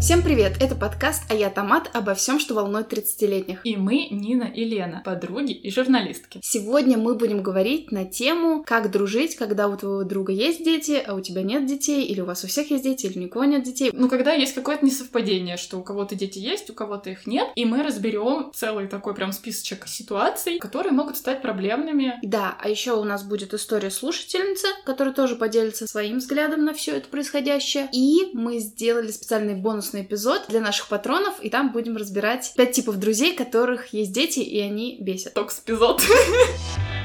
Всем привет! Это подкаст «А я Томат» обо всем, что волнует 30-летних. И мы, Нина и Лена, подруги и журналистки. Сегодня мы будем говорить на тему, как дружить, когда у твоего друга есть дети, а у тебя нет детей, или у вас у всех есть дети, или у никого нет детей. Ну, когда есть какое-то несовпадение, что у кого-то дети есть, у кого-то их нет, и мы разберем целый такой прям списочек ситуаций, которые могут стать проблемными. Да, а еще у нас будет история слушательницы, которая тоже поделится своим взглядом на все это происходящее. И мы сделали специальный бонусный эпизод для наших патронов, и там будем разбирать пять типов друзей, которых есть дети, и они бесят. Токс-эпизод.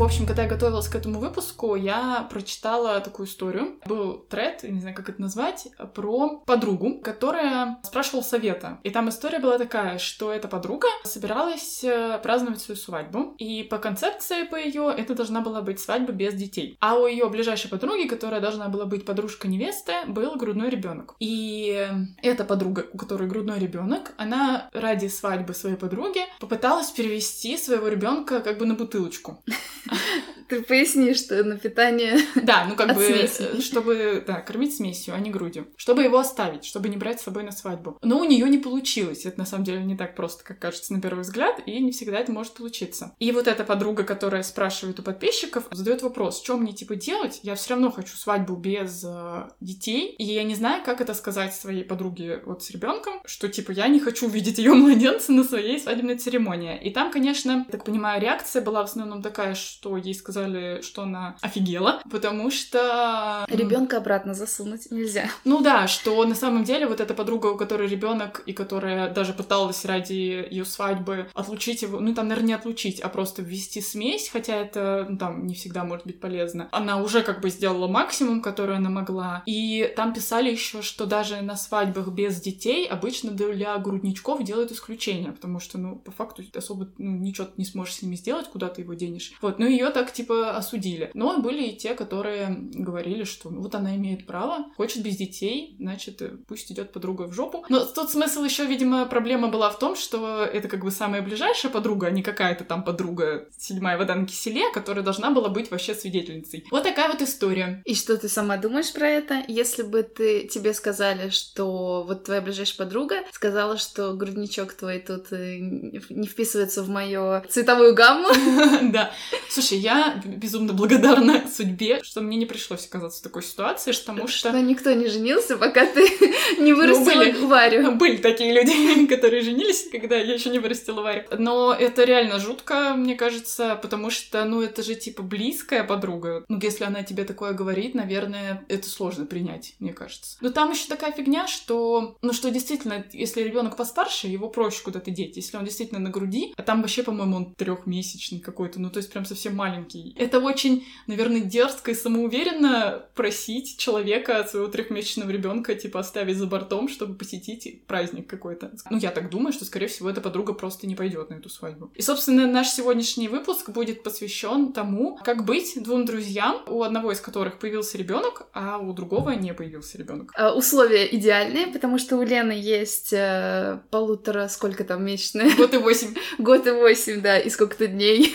В общем, когда я готовилась к этому выпуску, я прочитала такую историю. Был тред, не знаю, как это назвать, про подругу, которая спрашивала совета. И там история была такая, что эта подруга собиралась э, праздновать свою свадьбу. И по концепции по ее это должна была быть свадьба без детей. А у ее ближайшей подруги, которая должна была быть подружка невесты, был грудной ребенок. И эта подруга, у которой грудной ребенок, она ради свадьбы своей подруги попыталась перевести своего ребенка как бы на бутылочку. Ты поясни, что на питание Да, ну как бы, э, чтобы, да, кормить смесью, а не грудью. Чтобы его оставить, чтобы не брать с собой на свадьбу. Но у нее не получилось. Это на самом деле не так просто, как кажется на первый взгляд, и не всегда это может получиться. И вот эта подруга, которая спрашивает у подписчиков, задает вопрос, что мне типа делать? Я все равно хочу свадьбу без э, детей, и я не знаю, как это сказать своей подруге вот с ребенком, что типа я не хочу видеть ее младенца на своей свадебной церемонии. И там, конечно, так понимаю, реакция была в основном такая, что ей сказали, что она офигела, потому что... Ребенка обратно засунуть нельзя. ну да, что на самом деле вот эта подруга, у которой ребенок, и которая даже пыталась ради ее свадьбы отлучить его, ну там, наверное, не отлучить, а просто ввести смесь, хотя это ну, там не всегда может быть полезно. Она уже как бы сделала максимум, который она могла. И там писали еще, что даже на свадьбах без детей обычно для грудничков делают исключение, потому что, ну, по факту особо ну, ничего ты не сможешь с ними сделать, куда ты его денешь. Вот, ну ее так типа осудили. Но были и те, которые говорили, что вот она имеет право, хочет без детей, значит, э, пусть идет подруга в жопу. Но тут смысл еще, видимо, проблема была в том, что это как бы самая ближайшая подруга, а не какая-то там подруга седьмая вода на киселе, которая должна была быть вообще свидетельницей. Вот такая вот история. И что ты сама думаешь про это? Если бы ты тебе сказали, что вот твоя ближайшая подруга сказала, что грудничок твой тут э, не вписывается в мою цветовую гамму, Да. Слушай, я безумно благодарна судьбе, что мне не пришлось оказаться в такой ситуации, потому что что никто не женился, пока ты не вырастила были. Варю. Были такие люди, которые женились, когда я еще не вырастила Варю. Но это реально жутко, мне кажется, потому что, ну, это же типа близкая подруга. Ну, если она тебе такое говорит, наверное, это сложно принять, мне кажется. Но там еще такая фигня, что, ну, что действительно, если ребенок постарше, его проще куда-то деть. Если он действительно на груди, а там вообще, по-моему, он трехмесячный какой-то, ну, то есть прям совсем маленький. Это очень, наверное, дерзко и самоуверенно просить человека от своего трехмесячного ребенка, типа, оставить за бортом, чтобы посетить праздник какой-то. Ну, я так думаю, что, скорее всего, эта подруга просто не пойдет на эту свадьбу. И, собственно, наш сегодняшний выпуск будет посвящен тому, как быть двум друзьям, у одного из которых появился ребенок, а у другого не появился ребенок. А, Условия идеальные, потому что у Лены есть э, полутора, сколько там месячная? Год и восемь. Год и восемь, да, и сколько-то дней.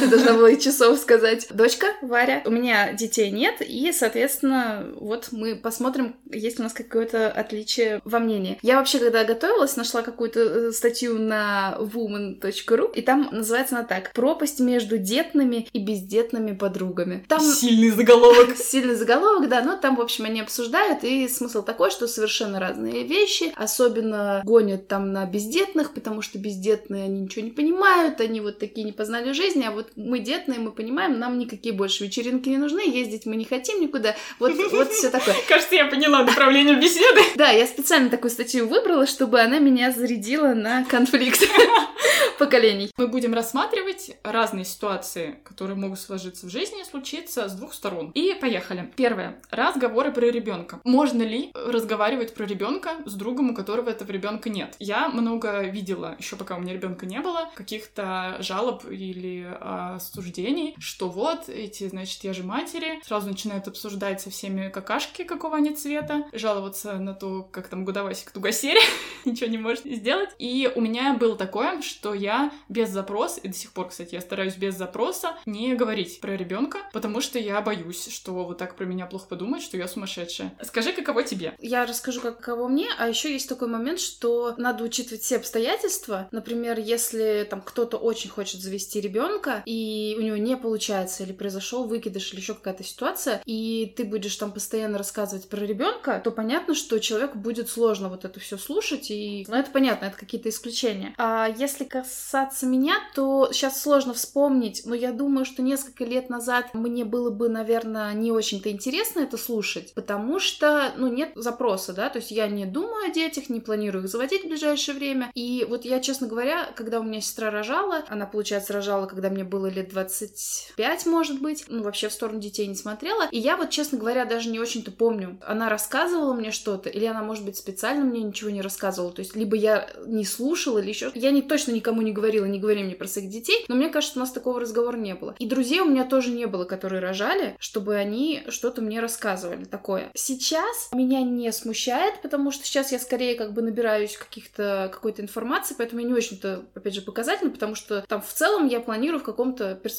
Ты должна была и часов сказать. Дочка Варя, у меня детей нет, и, соответственно, вот мы посмотрим, есть у нас какое-то отличие во мнении. Я вообще, когда готовилась, нашла какую-то э, статью на woman.ru, и там называется она так «Пропасть между детными и бездетными подругами». Там Сильный заголовок. сильный заголовок, да, но там, в общем, они обсуждают, и смысл такой, что совершенно разные вещи, особенно гонят там на бездетных, потому что бездетные, они ничего не понимают, они вот такие не познали жизни, а вот мы детные, мы понимаем, нам никакие больше вечеринки не нужны, ездить мы не хотим никуда, вот, вот все такое. Кажется, я поняла направление беседы. Да, я специально такую статью выбрала, чтобы она меня зарядила на конфликт поколений. Мы будем рассматривать разные ситуации, которые могут сложиться в жизни и случиться с двух сторон. И поехали. Первое. Разговоры про ребенка. Можно ли разговаривать про ребенка с другом, у которого этого ребенка нет? Я много видела, еще пока у меня ребенка не было, каких-то жалоб или а, осуждений, что вот эти, значит, я же матери, сразу начинают обсуждать со всеми какашки, какого они цвета, жаловаться на то, как там Гудавасик Тугасери ничего не может сделать. И у меня было такое, что я без запроса, и до сих пор, кстати, я стараюсь без запроса не говорить про ребенка, потому что я боюсь, что вот так про меня плохо подумают, что я сумасшедшая. Скажи, каково тебе? Я расскажу, каково мне, а еще есть такой момент, что надо учитывать все обстоятельства. Например, если там кто-то очень хочет завести ребенка, и у него не получается, или произошел выкидыш, или еще какая-то ситуация, и ты будешь там постоянно рассказывать про ребенка, то понятно, что человеку будет сложно вот это все слушать, и ну, это понятно, это какие-то исключения. А если касаться меня, то сейчас сложно вспомнить, но я думаю, что несколько лет назад мне было бы, наверное, не очень-то интересно это слушать, потому что, ну, нет запроса, да, то есть я не думаю о детях, не планирую их заводить в ближайшее время, и вот я, честно говоря, когда у меня сестра рожала, она, получается, рожала, когда мне было лет 25, может быть, ну, вообще в сторону детей не смотрела, и я вот, честно говоря, даже не очень-то помню, она рассказывала мне что-то, или она, может быть, специально мне ничего не рассказывала, то есть либо я не слушала, или еще... Я не, точно никому не говорила, не говори мне про своих детей, но мне кажется, у нас такого разговора не было. И друзей у меня тоже не было, которые рожали, чтобы они что-то мне рассказывали такое. Сейчас меня не смущает, потому что сейчас я скорее как бы набираюсь каких-то какой-то информации, поэтому я не очень-то, опять же, показательно, потому что там в целом я планирую в каком-то перспективе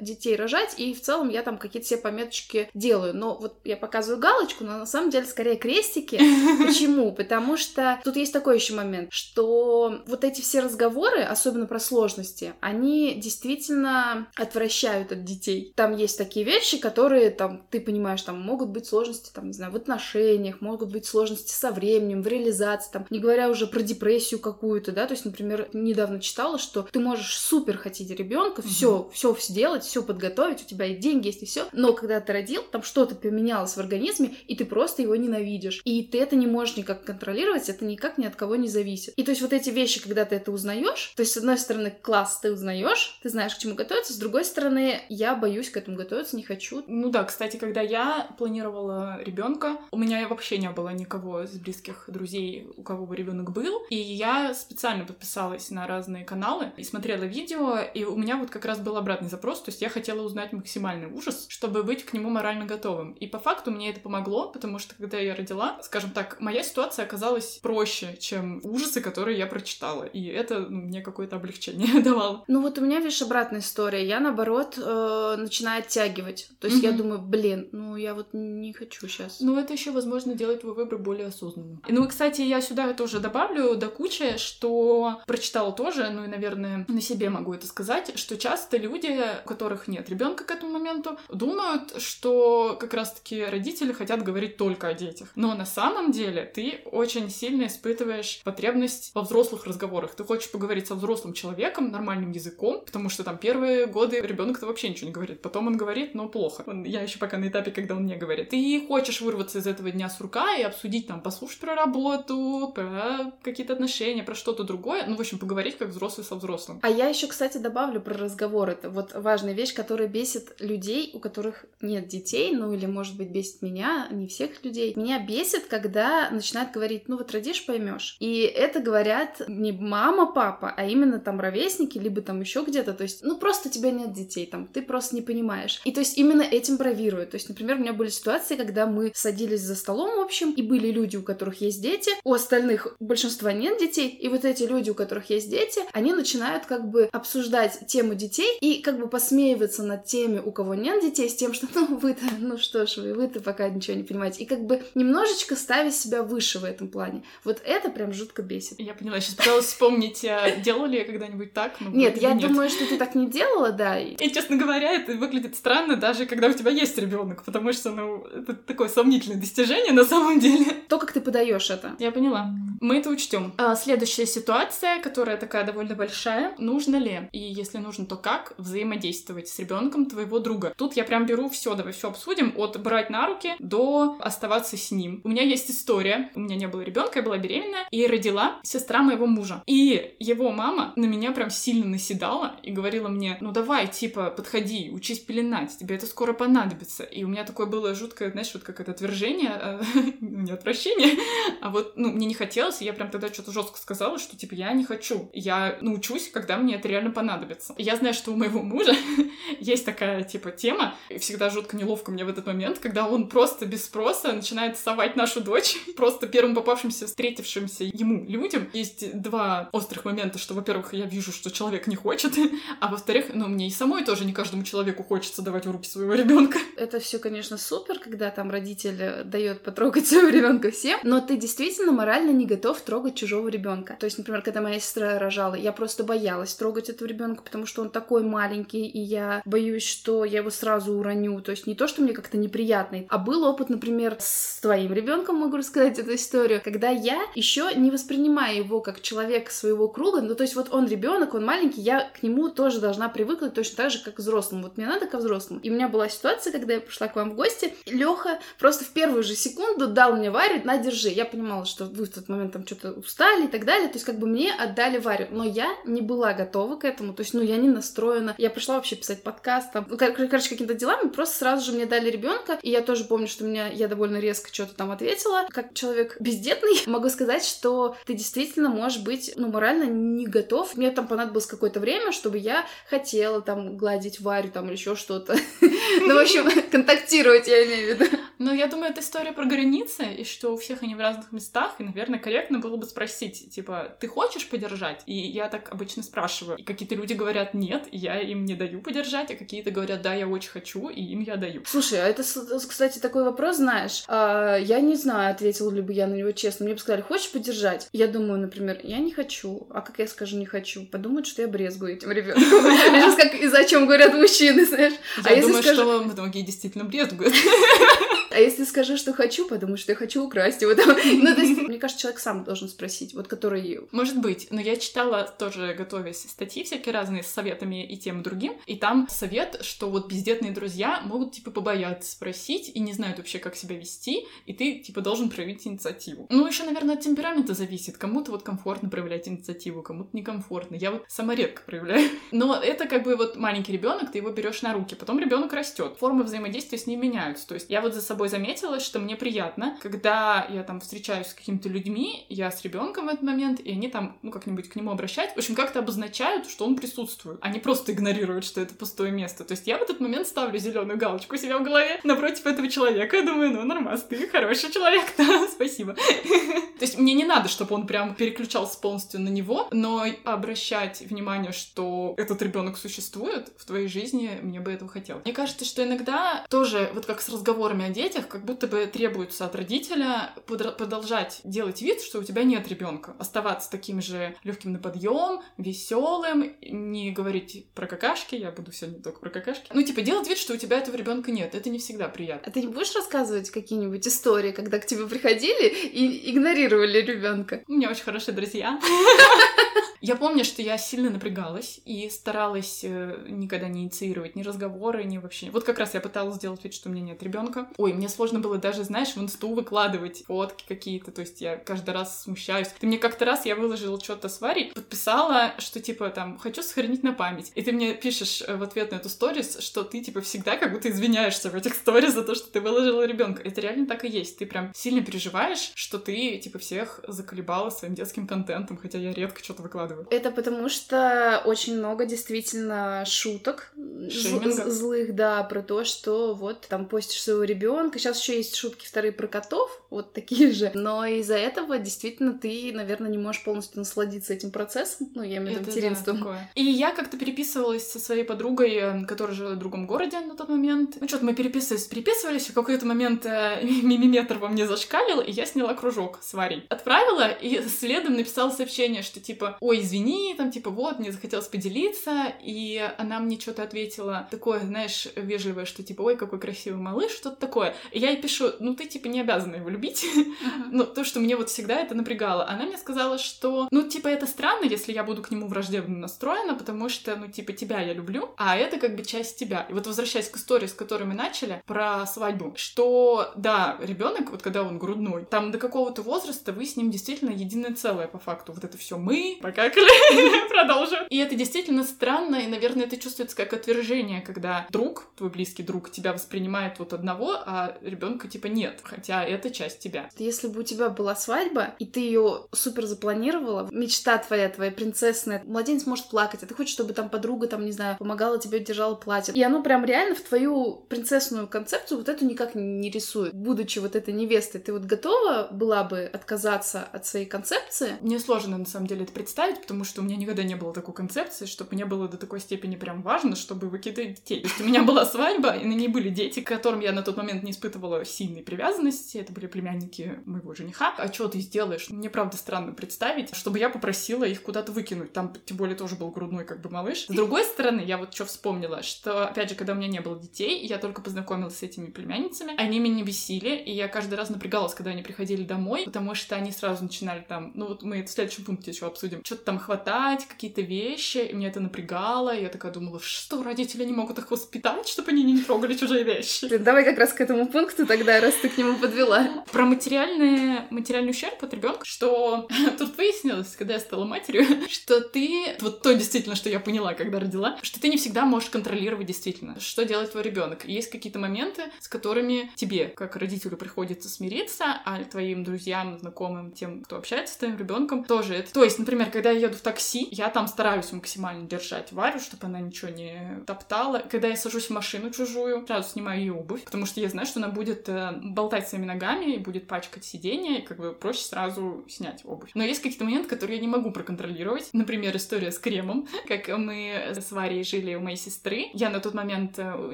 детей рожать, и в целом я там какие-то все пометочки делаю. Но вот я показываю галочку, но на самом деле скорее крестики. Почему? Потому что тут есть такой еще момент, что вот эти все разговоры, особенно про сложности, они действительно отвращают от детей. Там есть такие вещи, которые там, ты понимаешь, там могут быть сложности, там, не знаю, в отношениях, могут быть сложности со временем, в реализации, там, не говоря уже про депрессию какую-то, да, то есть, например, недавно читала, что ты можешь супер хотеть ребенка, все, все сделать, все подготовить, у тебя и деньги есть, и все, но когда ты родил, там что-то поменялось в организме, и ты просто его ненавидишь. И ты это не можешь никак контролировать, это никак ни от кого не зависит. И то есть вот эти вещи, когда ты это узнаешь, то есть с одной стороны класс ты узнаешь, ты знаешь, к чему готовиться, с другой стороны я боюсь к этому готовиться, не хочу. Ну да, кстати, когда я планировала ребенка, у меня вообще не было никого из близких друзей, у кого бы ребенок был, и я специально подписалась на разные каналы и смотрела видео, и у меня вот как раз был обратный запрос, то есть я хотела узнать максимальный ужас, чтобы быть к нему морально готовым. И по факту мне это помогло, потому что когда я родила, скажем так, моя ситуация оказалась проще, чем ужасы, которые я прочитала. И это ну, мне какое-то облегчение давало. Ну вот у меня, видишь, обратная история. Я, наоборот, э, начинаю оттягивать. То есть mm-hmm. я думаю, блин, ну я вот не хочу сейчас. Ну это еще, возможно, делает твой выбор более осознанным. Ну и, кстати, я сюда тоже добавлю до кучи, что прочитала тоже, ну и, наверное, на себе могу это сказать, что часто люди, у которых нет ребенка к этому моменту, думают, что как раз-таки родители хотят говорить только о детях. Но на самом деле ты очень сильно испытываешь потребность во взрослых разговорах. Ты хочешь поговорить со взрослым человеком нормальным языком, потому что там первые годы ребенок-то вообще ничего не говорит. Потом он говорит, но плохо. Я еще пока на этапе, когда он не говорит. Ты хочешь вырваться из этого дня с рука и обсудить там, послушать про работу, про какие-то отношения, про что-то другое. Ну, в общем, поговорить как взрослый со взрослым. А я еще, кстати, добавлю про разговор. Это вот важная вещь, которая бесит людей, у которых нет детей, ну или, может быть, бесит меня, не всех людей. Меня бесит, когда начинают говорить, ну вот родишь, поймешь. И это говорят не мама, папа, а именно там ровесники, либо там еще где-то. То есть, ну просто у тебя нет детей, там, ты просто не понимаешь. И то есть именно этим бравируют. То есть, например, у меня были ситуации, когда мы садились за столом, в общем, и были люди, у которых есть дети, у остальных большинства нет детей, и вот эти люди, у которых есть дети, они начинают как бы обсуждать тему детей и как бы посмеиваться над теми, у кого нет детей, с тем, что ну вы-то, ну что ж вы, вы-то пока ничего не понимаете. И как бы немножечко ставить себя выше в этом плане. Вот это прям жутко бесит. Я поняла, сейчас пыталась вспомнить, а делала ли я когда-нибудь так? Нет, я думаю, что ты так не делала, да. И, честно говоря, это выглядит странно, даже когда у тебя есть ребенок, потому что, ну, это такое сомнительное достижение на самом деле. То, как ты подаешь это. Я поняла. Мы это учтем. А, следующая ситуация, которая такая довольно большая. Нужно ли, и если нужно, то как взаимодействовать с ребенком твоего друга? Тут я прям беру все, давай все обсудим, от брать на руки до оставаться с ним. У меня есть история. У меня не было ребенка, я была беременная, и родила сестра моего мужа. И его мама на меня прям сильно наседала и говорила мне, ну давай, типа, подходи, учись пеленать, тебе это скоро понадобится. И у меня такое было жуткое, знаешь, вот как это отвержение, ну, не отвращение, а вот, ну, мне не хотелось, и я прям тогда что-то жестко сказала, что, типа, я не хочу. Я научусь, когда мне это реально понадобится. Я знаю, что у моего мужа есть такая, типа, тема, и всегда жутко неловко мне в этот момент, когда он просто без спроса начинает совать нашу дочь, просто первым попавшимся, встретившимся ему людям. Есть два острых момента, что, во-первых, я вижу, что человек не хочет, а во-вторых, ну, мне и самой тоже не каждому человеку хочется давать в руки своего ребенка. Это все, конечно, супер, когда там родитель дает потрогать своего ребенка всем, но ты действительно морально не готов трогать чужого ребенка. То есть, например, когда моя сестра рожала, я просто боялась трогать этого ребенка, потому что он такой маленький, и я боюсь, что я его сразу уроню. То есть не то, что мне как-то неприятно, а был опыт, например, с твоим ребенком, могу рассказать эту историю, когда я еще не воспринимаю его как человека своего круга, ну то есть вот он ребенок, он маленький, я к нему тоже должна привыкнуть точно так же, как к взрослому. Вот мне надо ко взрослому. И у меня была ситуация, когда я пришла к вам в гости, Леха просто в первую же секунду дал мне Варю, на, держи. Я понимала, что вы в тот момент там что-то устали и так далее, то есть как бы мне отдали Варю, но я не была готова к этому, то есть, ну, я не настроена. Я пришла вообще писать подкаст, там, ну, короче, какими-то делами, просто сразу же мне дали ребенка, и я тоже помню, что меня, я довольно резко что-то там ответила. Как человек бездетный, могу сказать, что ты действительно можешь быть, ну, морально не готов. Мне там понадобилось какое-то время, чтобы я хотела там гладить Варю там или еще что-то. Ну, в общем, контактировать, я имею в виду. Ну, я думаю, это история про границы, и что у всех они в разных местах, и, наверное, корректно было бы спросить, типа, ты хочешь подержать? И я так обычно спрашиваю. И какие-то люди говорят нет, и я им не даю подержать, а какие-то говорят, да, я очень хочу, и им я даю. Слушай, а это, кстати, такой вопрос, знаешь, а, я не знаю, ответила ли бы я на него честно. Мне бы сказали, хочешь подержать? Я думаю, например, я не хочу. А как я скажу не хочу? Подумают, что я брезгую этим ребенком. Сейчас как из за чем говорят мужчины, знаешь. Я а думаю, что многие действительно брезгуют. А если скажу, что хочу, подумаю, что я хочу украсть его. Ну, то есть, мне кажется, человек сам должен спросить, вот который... Может быть, но я читала тоже, готовясь статьи всякие разные с советами и тем, и другим, и там совет, что вот бездетные друзья могут, типа, побояться спросить и не знают вообще, как себя вести, и ты, типа, должен проявить инициативу. Ну, еще, наверное, от темперамента зависит. Кому-то вот комфортно проявлять инициативу, кому-то некомфортно. Я вот сама редко проявляю. Но это как бы вот маленький ребенок, ты его берешь на руки, потом ребенок растет, формы взаимодействия с ним меняются. То есть я вот за собой заметила, что мне приятно, когда я там встречаюсь с какими-то людьми, я с ребенком в этот момент, и они там, ну, как-нибудь к нему обращаются, в общем, как-то обозначают, что он присутствует, а не просто игнорируют, что это пустое место. То есть я в этот момент ставлю зеленую галочку у себя в голове напротив этого человека, я думаю, ну, нормас, ты хороший человек, да, спасибо. То есть мне не надо, чтобы он прям переключался полностью на него, но обращать внимание, что этот ребенок существует в твоей жизни, мне бы этого хотелось. Мне кажется, что иногда тоже, вот как с разговорами о детях, как будто бы требуется от родителя продолжать делать вид, что у тебя нет ребенка, оставаться таким же легким на подъем, веселым, не говорить про какашки, я буду сегодня только про какашки. Ну, типа, делать вид, что у тебя этого ребенка нет. Это не всегда приятно. А ты не будешь рассказывать какие-нибудь истории, когда к тебе приходили и игнорировали ребенка? У меня очень хорошие друзья. Я помню, что я сильно напрягалась и старалась э, никогда не инициировать ни разговоры, ни вообще. Вот как раз я пыталась сделать вид, что у меня нет ребенка. Ой, мне сложно было даже, знаешь, в инсту выкладывать фотки какие-то. То есть я каждый раз смущаюсь. Ты мне как-то раз я выложила что-то с Варей, подписала, что типа там хочу сохранить на память. И ты мне пишешь э, в ответ на эту сторис, что ты типа всегда как будто извиняешься в этих сторис за то, что ты выложила ребенка. Это реально так и есть. Ты прям сильно переживаешь, что ты типа всех заколебала своим детским контентом, хотя я редко что-то выкладываю выкладываю. Это потому что очень много действительно шуток Шейминга. злых, да, про то, что вот там постишь своего ребенка. Сейчас еще есть шутки вторые про котов, вот такие же. Но из-за этого действительно ты, наверное, не можешь полностью насладиться этим процессом. Ну, я имею в виду материнством. Да, И я как-то переписывалась со своей подругой, э, которая жила в другом городе на тот момент. Ну, что-то мы переписывались, переписывались, в какой-то момент э, мимиметр во мне зашкалил, и я сняла кружок с Варей. Отправила, и следом написала сообщение, что типа, ой, извини, там, типа, вот, мне захотелось поделиться, и она мне что-то ответила, такое, знаешь, вежливое, что, типа, ой, какой красивый малыш, что-то такое. И я ей пишу, ну, ты, типа, не обязана его любить. Uh-huh. ну, то, что мне вот всегда это напрягало. Она мне сказала, что, ну, типа, это странно, если я буду к нему враждебно настроена, потому что, ну, типа, тебя я люблю, а это как бы часть тебя. И вот возвращаясь к истории, с которой мы начали, про свадьбу, что, да, ребенок, вот когда он грудной, там до какого-то возраста вы с ним действительно единое целое по факту. Вот это все мы, пока поехали, продолжим. И это действительно странно, и, наверное, это чувствуется как отвержение, когда друг, твой близкий друг, тебя воспринимает вот одного, а ребенка типа нет, хотя это часть тебя. Если бы у тебя была свадьба, и ты ее супер запланировала, мечта твоя, твоя принцессная, младенец может плакать, а ты хочешь, чтобы там подруга, там, не знаю, помогала тебе, держала платье. И оно прям реально в твою принцессную концепцию вот эту никак не рисует. Будучи вот этой невестой, ты вот готова была бы отказаться от своей концепции? Мне сложно, на самом деле, это представить, потому что у меня никогда не было такой концепции, чтобы мне было до такой степени прям важно, чтобы выкидывать детей. То есть у меня была свадьба, и на ней были дети, к которым я на тот момент не испытывала сильной привязанности. Это были племянники моего жениха. А что ты сделаешь? Мне правда странно представить, чтобы я попросила их куда-то выкинуть. Там, тем более, тоже был грудной как бы малыш. С другой стороны, я вот что вспомнила, что, опять же, когда у меня не было детей, я только познакомилась с этими племянницами, они меня бесили, и я каждый раз напрягалась, когда они приходили домой, потому что они сразу начинали там, ну вот мы в следующем пункте еще обсудим, что-то там хватать, какие-то вещи, и меня это напрягало, и я такая думала, что родители не могут их воспитать, чтобы они не трогали чужие вещи. Давай как раз к этому пункту тогда, раз ты к нему подвела. Про материальный, материальный ущерб от ребенка, что тут выяснилось, когда я стала матерью, что ты, вот то действительно, что я поняла, когда родила, что ты не всегда можешь контролировать действительно, что делает твой ребенок. Есть какие-то моменты, с которыми тебе, как родителю, приходится смириться, а твоим друзьям, знакомым, тем, кто общается с твоим ребенком, тоже это. То есть, например, когда я еду в такси, я там стараюсь максимально держать Варю, чтобы она ничего не топтала. Когда я сажусь в машину чужую, сразу снимаю ее обувь, потому что я знаю, что она будет э, болтать своими ногами и будет пачкать сиденье, и как бы проще сразу снять обувь. Но есть какие-то моменты, которые я не могу проконтролировать. Например, история с кремом, как мы с Варей жили у моей сестры. Я на тот момент э,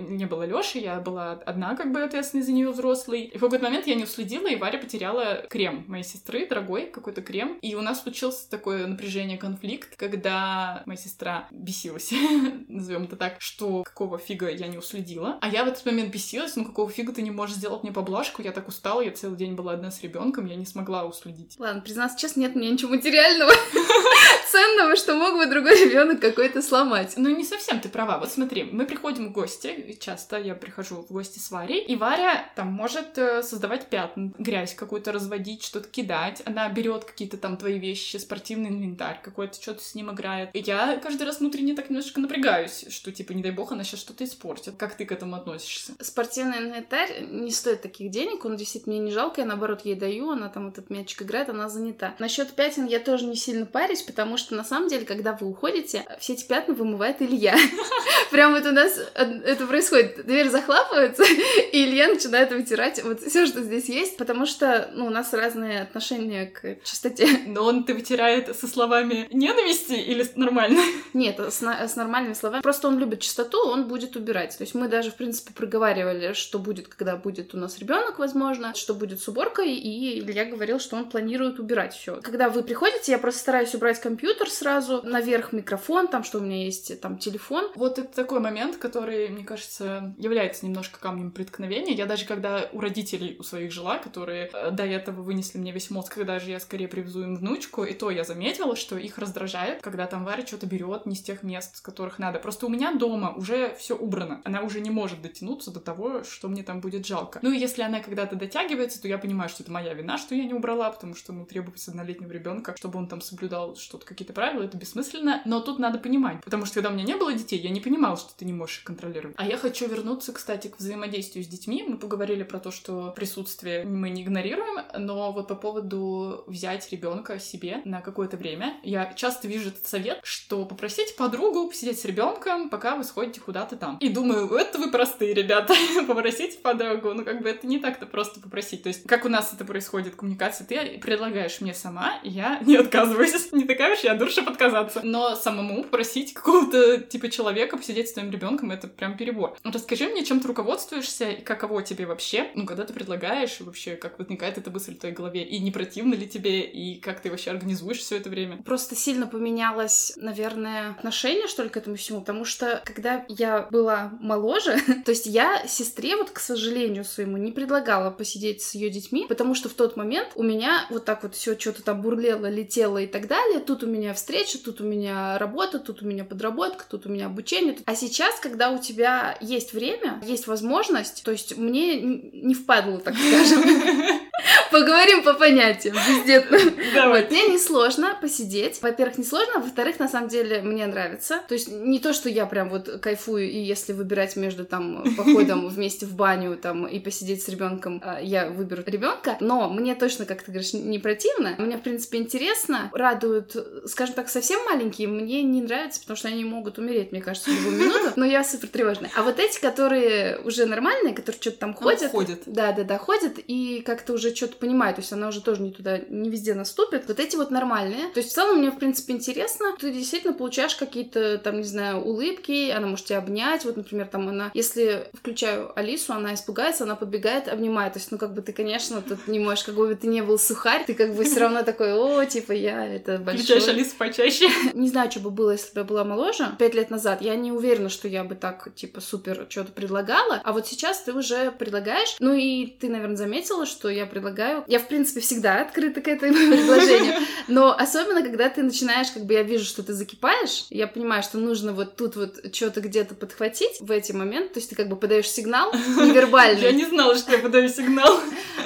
не была Лёши, я была одна как бы ответственной за нее взрослый. И в какой-то момент я не уследила, и Варя потеряла крем моей сестры, дорогой какой-то крем. И у нас случился такое напряжение, конфликт, когда моя сестра бесилась, назовем это так, что какого фига я не уследила. А я в этот момент бесилась, ну какого фига ты не можешь сделать мне поблажку, я так устала, я целый день была одна с ребенком, я не смогла уследить. Ладно, признаться честно, нет у меня ничего материального ценного, что мог бы другой ребенок какой-то сломать. Ну, не совсем ты права. Вот смотри, мы приходим в гости, часто я прихожу в гости с Варей, и Варя там может э, создавать пятна, грязь какую-то разводить, что-то кидать. Она берет какие-то там твои вещи, спортивный инвентарь какой-то, что-то с ним играет. И я каждый раз внутренне так немножко напрягаюсь, что типа, не дай бог, она сейчас что-то испортит. Как ты к этому относишься? Спортивный инвентарь не стоит таких денег, он действительно мне не жалко, я наоборот ей даю, она там этот мячик играет, она занята. Насчет пятен я тоже не сильно парюсь, потому что на самом деле, когда вы уходите, все эти пятна вымывает Илья. Прям вот у нас это происходит. Дверь захлапывается, и Илья начинает вытирать вот все, что здесь есть, потому что, ну, у нас разные отношения к чистоте. Но он-то вытирает со словами ненависти или нормально? Нет, с, с нормальными словами. Просто он любит чистоту, он будет убирать. То есть мы даже, в принципе, проговаривали, что будет, когда будет у нас ребенок, возможно, что будет с уборкой, и Илья говорил, что он планирует убирать все. Когда вы приходите, я просто стараюсь убрать компьютер сразу, наверх микрофон, там, что у меня есть, там, телефон. Вот это такой момент, который, мне кажется, является немножко камнем преткновения. Я даже когда у родителей у своих жила, которые э, до этого вынесли мне весь мозг, когда же я скорее привезу им внучку, и то я заметила, что их раздражает, когда там Варя что-то берет не с тех мест, с которых надо. Просто у меня дома уже все убрано. Она уже не может дотянуться до того, что мне там будет жалко. Ну и если она когда-то дотягивается, то я понимаю, что это моя вина, что я не убрала, потому что, ну, требуется однолетнего ребенка, чтобы он там соблюдал что-то, какие-то правила, это бессмысленно. Но тут надо понимать, потому что когда у меня не было детей, я не понимала, что ты не можешь их контролировать. А я хочу вернуться, кстати, к взаимодействию с детьми. Мы поговорили про то, что присутствие мы не игнорируем, но вот по поводу взять ребенка себе на какое-то время, я часто вижу этот совет, что попросить подругу посидеть с ребенком, пока вы сходите куда-то там. И думаю, это вы простые ребята, попросить подругу, ну как бы это не так-то просто попросить. То есть, как у нас это происходит, коммуникация, ты предлагаешь мне сама, я не отказываюсь. Не такая уж я дура, чтобы отказаться. Но самому просить какого-то типа человека посидеть с твоим ребенком, это прям перебор. Расскажи мне, чем ты руководствуешься и каково тебе вообще, ну, когда ты предлагаешь, вообще, как возникает эта мысль в твоей голове, и не противно ли тебе, и как ты вообще организуешь все это время? Просто сильно поменялось, наверное, отношение, что ли, к этому всему, потому что, когда я была моложе, то есть я сестре, вот, к сожалению своему, не предлагала посидеть с ее детьми, потому что в тот момент у меня вот так вот все что-то там бурлело, летело и так далее, тут у меня встреча, тут у меня работа, тут у меня подработка, тут у меня обучение. А сейчас, когда у тебя есть время, есть возможность, то есть мне не впадло, так скажем, Поговорим по понятиям, бездетно. Давай. Вот, мне несложно посидеть. Во-первых, несложно, во-вторых, на самом деле, мне нравится. То есть не то, что я прям вот кайфую, и если выбирать между там походом вместе в баню там и посидеть с ребенком, а, я выберу ребенка, но мне точно, как ты говоришь, не противно. Мне, в принципе, интересно. Радуют, скажем так, совсем маленькие, мне не нравится, потому что они могут умереть, мне кажется, в любую минуту. Но я супер тревожная. А вот эти, которые уже нормальные, которые что-то там ходят. ходят. Да, да, да, ходят и как-то уже что-то понимают, то есть она уже тоже не туда, не везде наступит. Вот эти вот нормальные. То есть в целом мне, в принципе, интересно. Ты действительно получаешь какие-то, там, не знаю, улыбки, она может тебя обнять. Вот, например, там она, если включаю Алису, она испугается, она подбегает, обнимает. То есть, ну, как бы ты, конечно, тут не можешь, как бы ты не был сухарь, ты как бы все равно такой, о, типа, я это большой. Включаешь Алису почаще. Не знаю, что бы было, если бы я была моложе, пять лет назад. Я не уверена, что я бы так, типа, супер что-то предлагала. А вот сейчас ты уже предлагаешь. Ну и ты, наверное, заметила, что я предлагаю. Я, в принципе, всегда открыта к этому предложению. Но особенно, когда ты начинаешь, как бы я вижу, что ты закипаешь, я понимаю, что нужно вот тут вот что-то где-то подхватить в эти моменты. То есть ты как бы подаешь сигнал невербальный. Я не знала, что я подаю сигнал.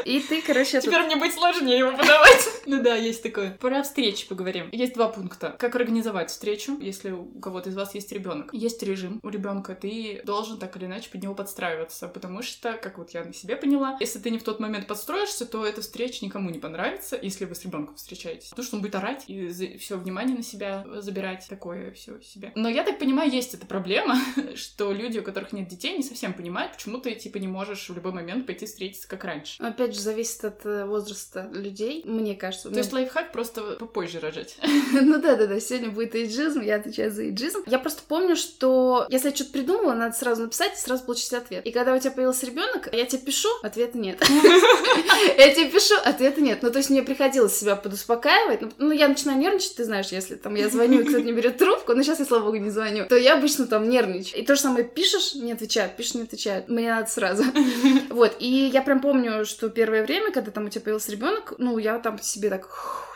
И ты, короче, Теперь мне будет сложнее его подавать. Ну да, есть такое. Про встречи поговорим. Есть два пункта. Как организовать встречу, если у кого-то из вас есть ребенок. Есть режим у ребенка, ты должен так или иначе под него подстраиваться, потому что, как вот я на себе поняла, если ты не в тот момент подстроишься, то эта встреча никому не понравится, если вы с ребенком встречаетесь. Потому что он будет орать и все внимание на себя забирать, такое все себе. Но я так понимаю, есть эта проблема, что люди, у которых нет детей, не совсем понимают, почему ты типа не можешь в любой момент пойти встретиться как раньше. Опять же, зависит от э, возраста людей, мне кажется. То есть лайфхак просто попозже рожать. Ну да, да, да, сегодня будет эйджизм, я отвечаю за эйджизм. Я просто помню, что если я что-то придумала, надо сразу написать и сразу получить ответ. И когда у тебя появился ребенок, я тебе пишу, ответа нет. Я тебе пишу, ответа нет. Ну, то есть мне приходилось себя подуспокаивать. Ну, ну, я начинаю нервничать, ты знаешь, если там я звоню, и кто-то не берет трубку, ну, сейчас я, слава богу, не звоню, то я обычно там нервничаю. И то же самое пишешь, не отвечают, пишешь, не отвечают. Мне надо сразу. Вот, и я прям помню, что первое время, когда там у тебя появился ребенок, ну, я там себе так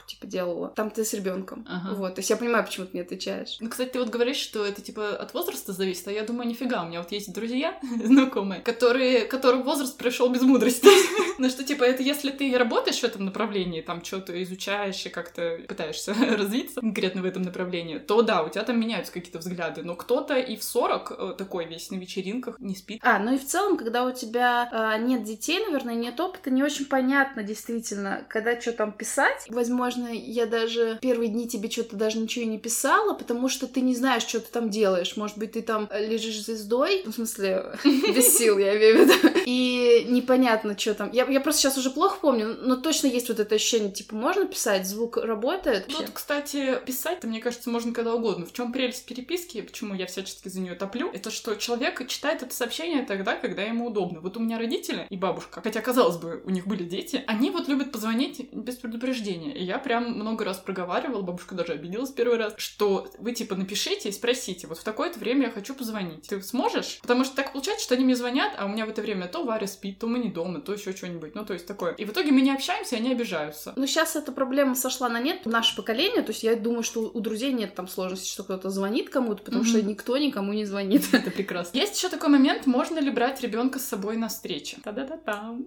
типа, делала. Там ты с ребенком. Ага. Вот. То есть я понимаю, почему ты не отвечаешь. Ну, кстати, ты вот говоришь, что это типа от возраста зависит, а я думаю, нифига, у меня вот есть друзья знакомые, которые, которым возраст пришел без мудрости. Ну, что типа, это если ты работаешь в этом направлении, там что-то изучаешь и как-то пытаешься развиться конкретно в этом направлении, то да, у тебя там меняются какие-то взгляды, но кто-то и в 40 э, такой весь на вечеринках не спит. А, ну и в целом, когда у тебя а, нет детей, наверное, нет опыта, не очень понятно действительно, когда что там писать. Возможно, я даже первые дни тебе что-то даже ничего и не писала, потому что ты не знаешь, что ты там делаешь. Может быть, ты там лежишь звездой, ну, в смысле, без сил, я имею в виду, и непонятно, что там. Я, я просто сейчас уже плохо помню, но точно есть вот это ощущение, типа, можно писать, звук работает. Тут, кстати, писать-то, мне кажется, можно когда угодно. В чем прелесть переписки, почему я всячески за нее топлю, это что человек читает это сообщение тогда, когда ему удобно. Вот у меня родители и бабушка, хотя, казалось бы, у них были дети, они вот любят позвонить без предупреждения. И я прям много раз проговаривала, бабушка даже обиделась первый раз, что вы типа напишите и спросите, вот в такое-то время я хочу позвонить. Ты сможешь? Потому что так получается, что они мне звонят, а у меня в это время то Варя спит, то мы не дома, то еще что-нибудь. Ну, то есть такое. И в итоге мы не общаемся, и они обижаются. Ну, сейчас эта проблема сошла на нет. Наше поколение, то есть я думаю, что у друзей нет там сложности, что кто-то звонит кому-то, потому mm-hmm. что никто никому не звонит. Это прекрасно. Есть еще такой момент, можно ли брать ребенка с собой на встречи? Та-да-да-та.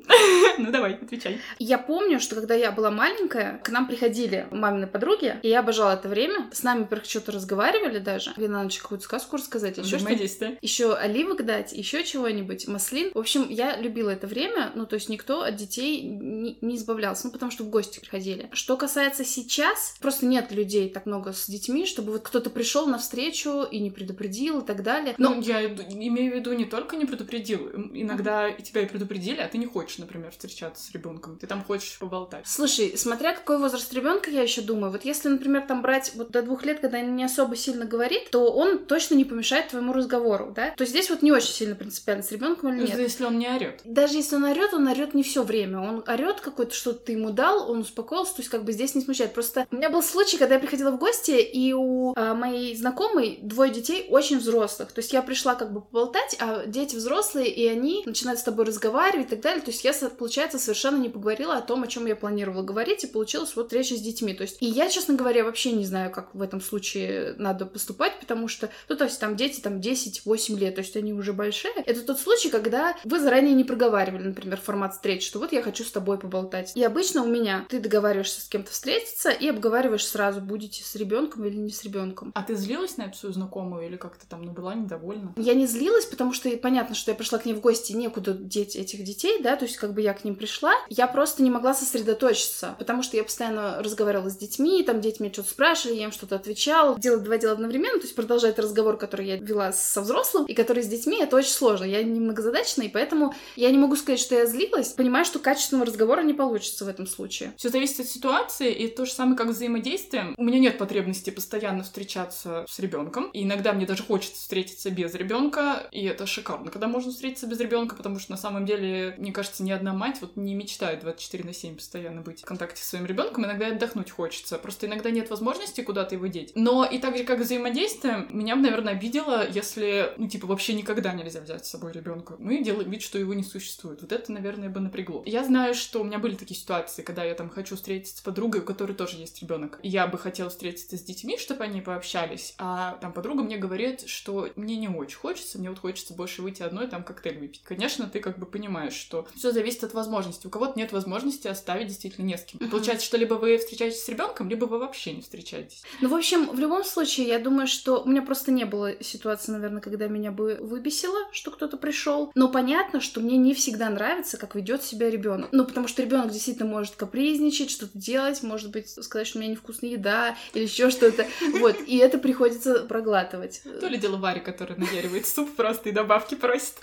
Ну, давай, отвечай. Я помню, что когда я была маленькая, к нам приходили мамины подруги, и я обожала это время. С нами, во что-то разговаривали даже. Или на ночь какую-то сказку рассказать, еще что Еще оливок дать, еще чего-нибудь, маслин. В общем, я любила это время, ну, то есть никто от детей не, не избавлялся, ну, потому что в гости приходили. Что касается сейчас, просто нет людей так много с детьми, чтобы вот кто-то пришел на встречу и не предупредил и так далее. Но ну, я имею в виду не только не предупредил, иногда mm-hmm. тебя и предупредили, а ты не хочешь, например, встречаться с ребенком, ты там хочешь поболтать. Слушай, смотря какой возраст ребенка, я еще думаю, вот если, например, там брать вот до двух лет, когда не особо сильно говорит, то он точно не помешает твоему разговору, да? То есть здесь вот не очень сильно принципиально с ребенком или нет. Если он не орет. Даже если он орет, он орет не все время. Он орет какой-то, что-то ты ему дал, он успокоился, то есть как бы здесь не смущает. Просто у меня был случай, когда я приходила в гости, и у а, моей знакомой двое детей очень взрослых. То есть я пришла как бы поболтать, а дети взрослые, и они начинают с тобой разговаривать и так далее. То есть я, получается, совершенно не поговорила о том, о чем я планировала говорить, и получилась вот встреча встреча с детьми. То есть, и я, честно говоря, вообще не знаю, как в этом случае надо поступать, потому что, ну, то есть там дети там 10-8 лет, то есть они уже большие. Это тот случай, когда вы заранее не проговаривали, например, формат встреч, что вот я хочу с тобой поболтать. И обычно у меня ты договариваешься с кем-то встретиться и обговариваешь сразу, будете с ребенком или не с ребенком. А ты злилась на эту свою знакомую или как-то там ну, была недовольна? Я не злилась, потому что понятно, что я пришла к ней в гости, некуда деть этих детей, да, то есть как бы я к ним пришла, я просто не могла сосредоточиться, потому что я постоянно разговаривала с детьми, там дети меня что-то спрашивали, я им что-то отвечала. Делать два дела одновременно, то есть продолжать разговор, который я вела со взрослым, и который с детьми, это очень сложно. Я не многозадачная, и поэтому я не могу сказать, что я злилась. Понимаю, что качественного разговора не получится в этом случае. Все зависит от ситуации, и то же самое, как взаимодействием. У меня нет потребности постоянно встречаться с ребенком, и иногда мне даже хочется встретиться без ребенка, и это шикарно, когда можно встретиться без ребенка, потому что на самом деле, мне кажется, ни одна мать вот не мечтает 24 на 7 постоянно быть в контакте с своим ребенком, иногда отдохнуть хочется. Просто иногда нет возможности куда-то его деть. Но и так же, как взаимодействие, меня бы, наверное, обидело, если, ну, типа, вообще никогда нельзя взять с собой ребенка. Ну и делать вид, что его не существует. Вот это, наверное, бы напрягло. Я знаю, что у меня были такие ситуации, когда я там хочу встретиться с подругой, у которой тоже есть ребенок. И я бы хотела встретиться с детьми, чтобы они пообщались, а там подруга мне говорит, что мне не очень хочется, мне вот хочется больше выйти одной, там коктейль выпить. Конечно, ты как бы понимаешь, что все зависит от возможности. У кого-то нет возможности оставить действительно не с кем. Получается, что либо вы встречаетесь с ребенком, либо вы вообще не встречаетесь. Ну, в общем, в любом случае, я думаю, что у меня просто не было ситуации, наверное, когда меня бы выбесило, что кто-то пришел. Но понятно, что мне не всегда нравится, как ведет себя ребенок. Ну, потому что ребенок действительно может капризничать, что-то делать, может быть, сказать, что у меня невкусная еда или еще что-то. Вот. И это приходится проглатывать. То ли дело Варя, которая наяривает суп просто и добавки просит.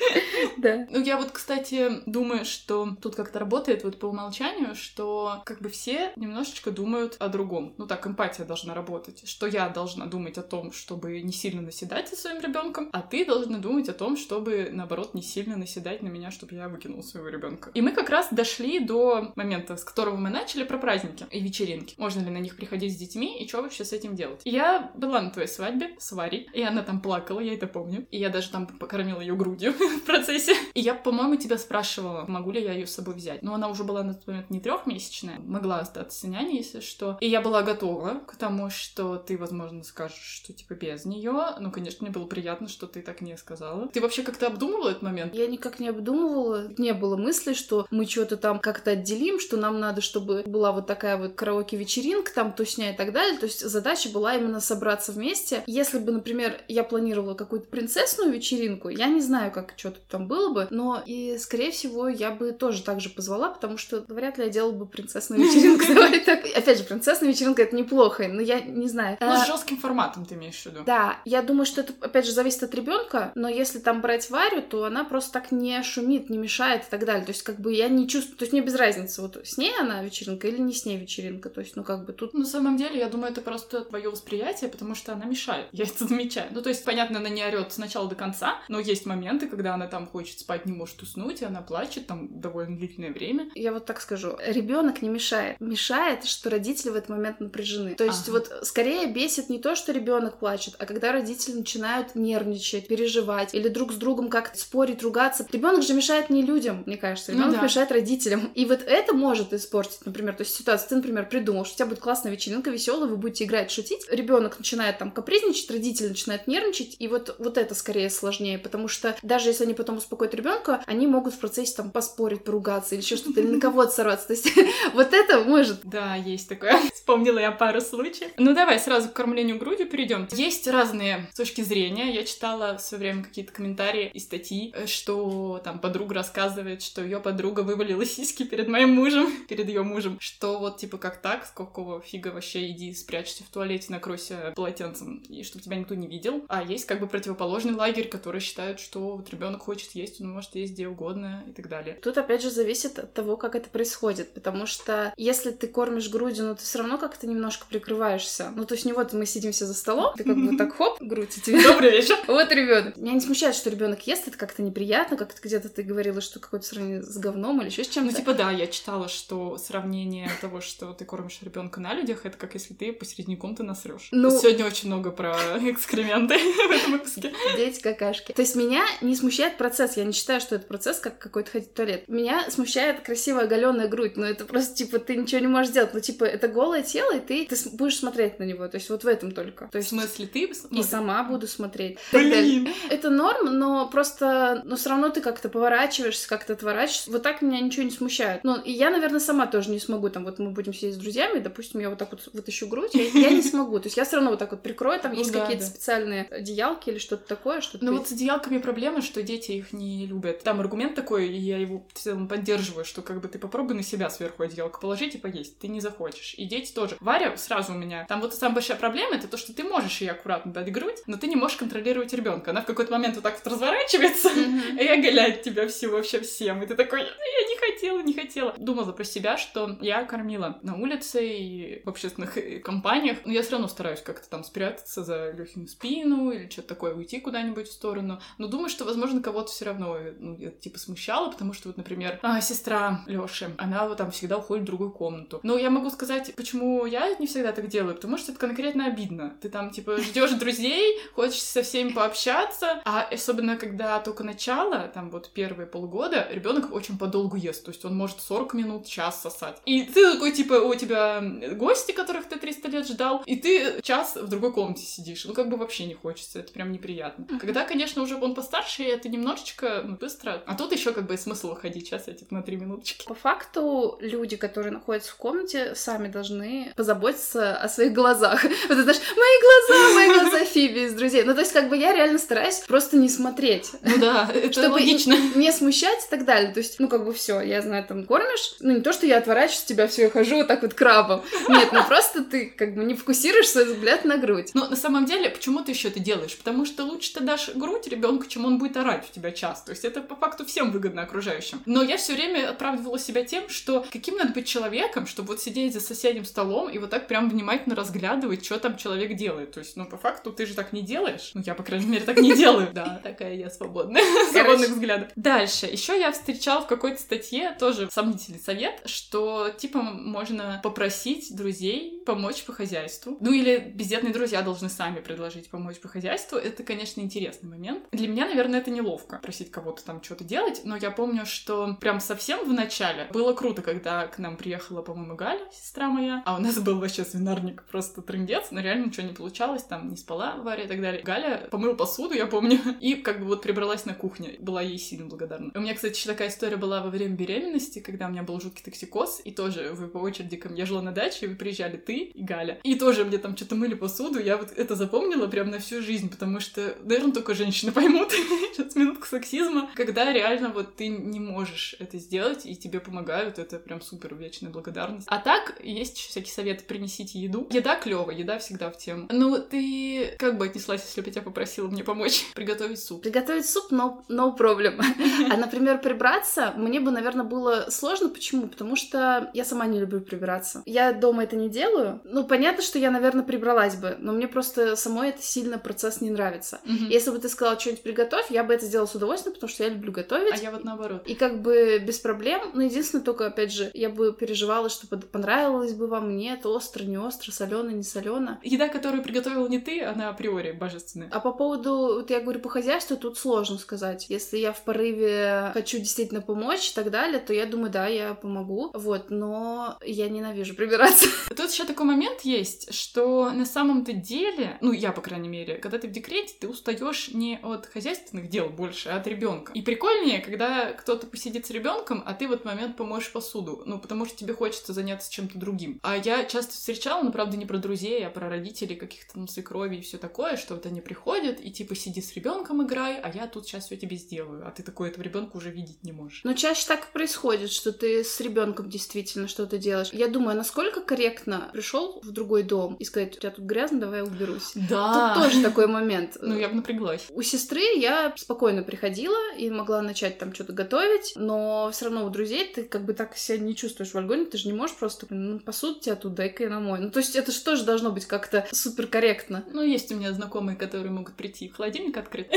Да. Ну, я вот, кстати, думаю, что тут как-то работает вот по умолчанию, что как бы все немножечко думают о другом. Ну, так, эмпатия должна работать. Что я должна думать о том, чтобы не сильно наседать со своим ребенком, а ты должна думать о том, чтобы, наоборот, не сильно наседать на меня, чтобы я выкинул своего ребенка. И мы как раз дошли до момента, с которого мы начали, про праздники и вечеринки. Можно ли на них приходить с детьми и что вообще с этим делать? Я была на твоей свадьбе с Варей, и она там плакала, я это помню. И я даже там покормила ее грудью в процессе. И я, по-моему, тебя спрашивала, могу ли я ее с собой взять. Но она уже была на тот момент не трехмесячная, могла остаться няней, если что. И я была готова к тому, что ты, возможно, скажешь, что типа без нее. Ну, конечно, мне было приятно, что ты так не сказала. Ты вообще как-то обдумывала этот момент? Я никак не обдумывала. Не было мысли, что мы что-то там как-то отделим, что нам надо, чтобы была вот такая вот караоке-вечеринка, там тусня и так далее. То есть задача была именно собраться вместе. Если бы, например, я планировала какую-то принцессную вечеринку, я не знаю, как что-то там было бы, но и, скорее всего, я бы тоже так же позвала, потому что вряд ли я делала бы принцессную вечеринку. Давай так. Опять же, принцессная вечеринка это неплохо, но я не знаю. Ну, с жестким форматом ты имеешь в виду. Да, я думаю, что это, опять же, зависит от ребенка, но если там брать Варю, то она просто так не шумит, не мешает и так далее. То есть, как бы я не чувствую, то есть мне без разницы, вот с ней она вечеринка или не с ней вечеринка. То есть, ну как бы тут. На самом деле, я думаю, это просто твое восприятие, потому что она мешает. Я это замечаю. Ну, то есть, понятно, она не орет с начала до конца, но есть моменты, когда она там хочет спать, не может уснуть, и она плачет там довольно длительное время. Я вот так скажу, ребенок не мешает. Мешает, что родители в этот момент напряжены. То есть, ага. вот скорее бесит не то, что ребенок плачет, а когда родители начинают нервничать, переживать или друг с другом как-то спорить, ругаться. Ребенок же мешает не людям, мне кажется. Ребенок ну, да. мешает родителям. И вот это может испортить, например, то есть ситуация. Ты, например, придумал, что у тебя будет классная вечеринка, веселая, вы будете играть, шутить. Ребенок начинает там капризничать, родители начинают нервничать, и вот, вот это скорее сложнее, потому что даже если они потом успокоят ребенка, они могут в процессе там поспорить, поругаться или еще что-то, или на кого-то сорваться. То есть вот это может. Да, есть такое. Вспомнила я пару случаев. Ну давай сразу к кормлению грудью перейдем. Есть разные точки зрения. Я читала все время какие-то комментарии и статьи, что там подруга рассказывает, что ее подруга вывалила сиськи перед моим мужем, перед ее мужем, что вот типа как так, с какого фига вообще иди спрячься в туалете, накройся полотенцем, и чтобы тебя никто не видел. А есть как бы противоположный лагерь, который считает, что вот ребенок хочет есть, он может есть где угодно и так далее. Тут опять же зависит от того, как это происходит, потому что если ты кормишь грудью, но ты все равно как-то немножко прикрываешься. Ну, то есть не вот мы сидимся за столом, ты как бы так хоп, грудь и тебе. Добрый вечер. Вот ребенок. Меня не смущает, что ребенок ест, это как-то неприятно, как-то где-то ты говорила, что какое-то сравнение с говном или еще с чем-то. Ну, типа, да, я читала, что сравнение того, что ты кормишь ребенка на людях, это как если ты посередине комнаты насрешь. Ну... Сегодня очень много про экскременты в этом выпуске. Дети какашки. То есть меня не смущает процесс. Я не считаю, что это процесс, как какой-то ходить в туалет. Меня смущает красивая оголенная грудь. Но это просто, типа, ты ничего не можешь сделать. Ну, типа, это голое тело, и ты, ты будешь смотреть на него. То есть вот в этом только. То есть, в смысле, ты И сама буду смотреть. Блин. Это норм, но просто, но все равно ты как-то поворачиваешься, как-то отворачиваешься. Вот так меня ничего не смущает. Ну, и я, наверное, сама тоже не смогу. Там вот мы будем сидеть с друзьями, допустим, я вот так вот вытащу грудь, я, я не смогу. То есть я все равно вот так вот прикрою, там Ну есть да, какие-то да. специальные одеялки или что-то такое, что Ну вот с одеялками проблема, что дети их не любят. Там аргумент такой, и я его в целом поддерживаю, что как бы ты попробуй на себя сверху одеялко положить и поесть. Ты не захочешь. И дети тоже. Варя сразу у меня. Там вот самая большая проблема, это то, что ты можешь ей аккуратно дать грудь, но ты не можешь контролировать ребенка. Она в какой-то момент вот так вот разворачивается, Мгм. и оголяет тебя всю вообще всем. И ты такой, я не хотела, не хотела. Думала про себя, что я кормила на улице и в общественных э, компаниях, но я все равно стараюсь как-то там спрятаться за Лёхину спину или что-то такое, уйти куда-нибудь в сторону. Но думаю, что, возможно, кого-то все равно э, ну, это, типа смущало, потому что вот, например, а, сестра Лёши, она вот там всегда уходит в другую комнату. Но я могу сказать, почему я не всегда так делаю, потому что это конкретно обидно. Ты там, типа, ждешь друзей, хочешь со всеми пообщаться, а особенно когда только начало, там вот первые полгода, ребенок очень подолгу ест, то есть он может 40 минут, час сосать. И ты такой, типа, у тебя гости, которых ты 300 лет ждал, и ты час в другой комнате сидишь. Ну, как бы вообще не хочется, это прям неприятно. Когда, конечно, уже он постарше, это немножечко ну, быстро. А тут еще как бы смысл выходить сейчас, я типа на 3 минуточки. По факту, люди, которые находятся в комнате, сами должны позаботиться о своих глазах. Вот это, знаешь, мои глаза, мои глаза Фиби из друзей. Ну, то есть, как бы я реально стараюсь просто не смотреть. Ну да, это чтобы логично. не смущать и так далее. То есть, ну, как бы все, я знаю, там, кормишь, ну, не то, что я отворачиваюсь от тебя, все, я хожу вот так вот крабом. Нет, ну, просто ты, как бы, не фокусируешь свой взгляд на грудь. Но на самом деле, почему ты еще это делаешь? Потому что лучше ты дашь грудь ребенку, чем он будет орать в тебя час. То есть это по факту всем выгодно окружающим. Но я все время оправдывала себя тем, что каким надо быть человеком, чтобы вот сидеть за соседним столом и вот так прям внимательно разглядывать, что там человек делает. То есть, ну, по факту ты же так не делаешь. Ну, я, по крайней мере, так не делаю. Да, такая я свободная. Свободных взглядов. Дальше. Еще я встречала в какой-то статье тоже сомнительный совет, что, типа, можно попросить друзей помочь по хозяйству. Ну, или бездетные друзья должны сами предложить помочь по хозяйству. Это, конечно, интересный момент. Для меня, наверное, это неловко просить кого-то там что-то делать, но я помню, что прям совсем в начале было круто, когда к нам приехала, по-моему, Галя, сестра моя, а у нас был вообще свинарник, просто трындец, но реально ничего не получалось, там не спала Варя и так далее. Галя помыла посуду, я помню, и как бы вот прибралась на кухне. Была ей сильно благодарна. У меня, кстати, еще такая история была во время беременности, когда у меня был жуткий токсикоз, и тоже вы по очереди ко мне жила на даче, и вы приезжали ты и Галя. И тоже мне там что-то мыли посуду, я вот это запомнила прям на всю жизнь, потому что, наверное, только женщины поймут, сейчас минутка сексизма, когда реально вот ты не можешь это сделать, и тебе помогают, это прям супер вечная благодарность. А так, есть еще всякие советы, принесите еду. Еда клевая, еда всегда в тему. Ну, ты как бы отнеслась, если бы тебя попросила мне помочь приготовить суп? Приготовить суп, но no problem. А, например, прибраться мне бы, наверное, было сложно. Почему? Потому что я сама не люблю прибираться. Я дома это не делаю. Ну, понятно, что я, наверное, прибралась бы, но мне просто самой это сильно процесс не нравится. Мгм. Если бы ты сказала что-нибудь приготовь, я бы это сделала с удовольствием, потому что я люблю готовить. А я вот наоборот. И как бы без проблем, но единственное только, опять же, я бы переживала, что под- понравилось бы вам, нет, остро, не остро, солено, не солено. Еда, которую приготовила не ты, она априори божественная. А по поводу, вот я говорю, по хозяйству, тут сложно сказать. Если я в порыве хочу действительно помочь и так далее, то я думаю, да, я помогу. Вот, но я ненавижу прибираться. Тут еще такой момент есть, что на самом-то деле, ну я, по крайней мере, когда ты в декрете, ты устаешь не от хозяйственных дел больше, а от ребенка. И прикольнее, когда кто-то посидит с ребенком, а ты в этот момент помоешь посуду. Ну, потому что тебе хочется заняться чем-то другим. А я часто встречала, ну, правда, не про друзей, а про родителей каких-то там свекрови и все такое, что вот они приходят и типа сиди с ребенком играй, а я тут сейчас все тебе сделаю. А ты такой этого ребенка уже видеть не можешь. Но чаще так и происходит, что ты с ребенком действительно что-то делаешь. Я думаю, насколько корректно пришел в другой дом и сказать, у тебя тут грязно, давай я уберусь. Да. Тут тоже такой момент. Ну, я бы напряглась. У сестры я спокойно приходила и могла начать там что-то готовить, но все равно у друзей ты как бы так себя не чувствуешь в вальгоне, ты же не можешь просто, ну, посуду тебя тут, дай-ка я намой. Ну, то есть это же тоже должно быть как-то супер корректно. Ну, есть у меня знакомые, которые могут прийти, холодильник открыт.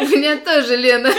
У меня тоже, Лена.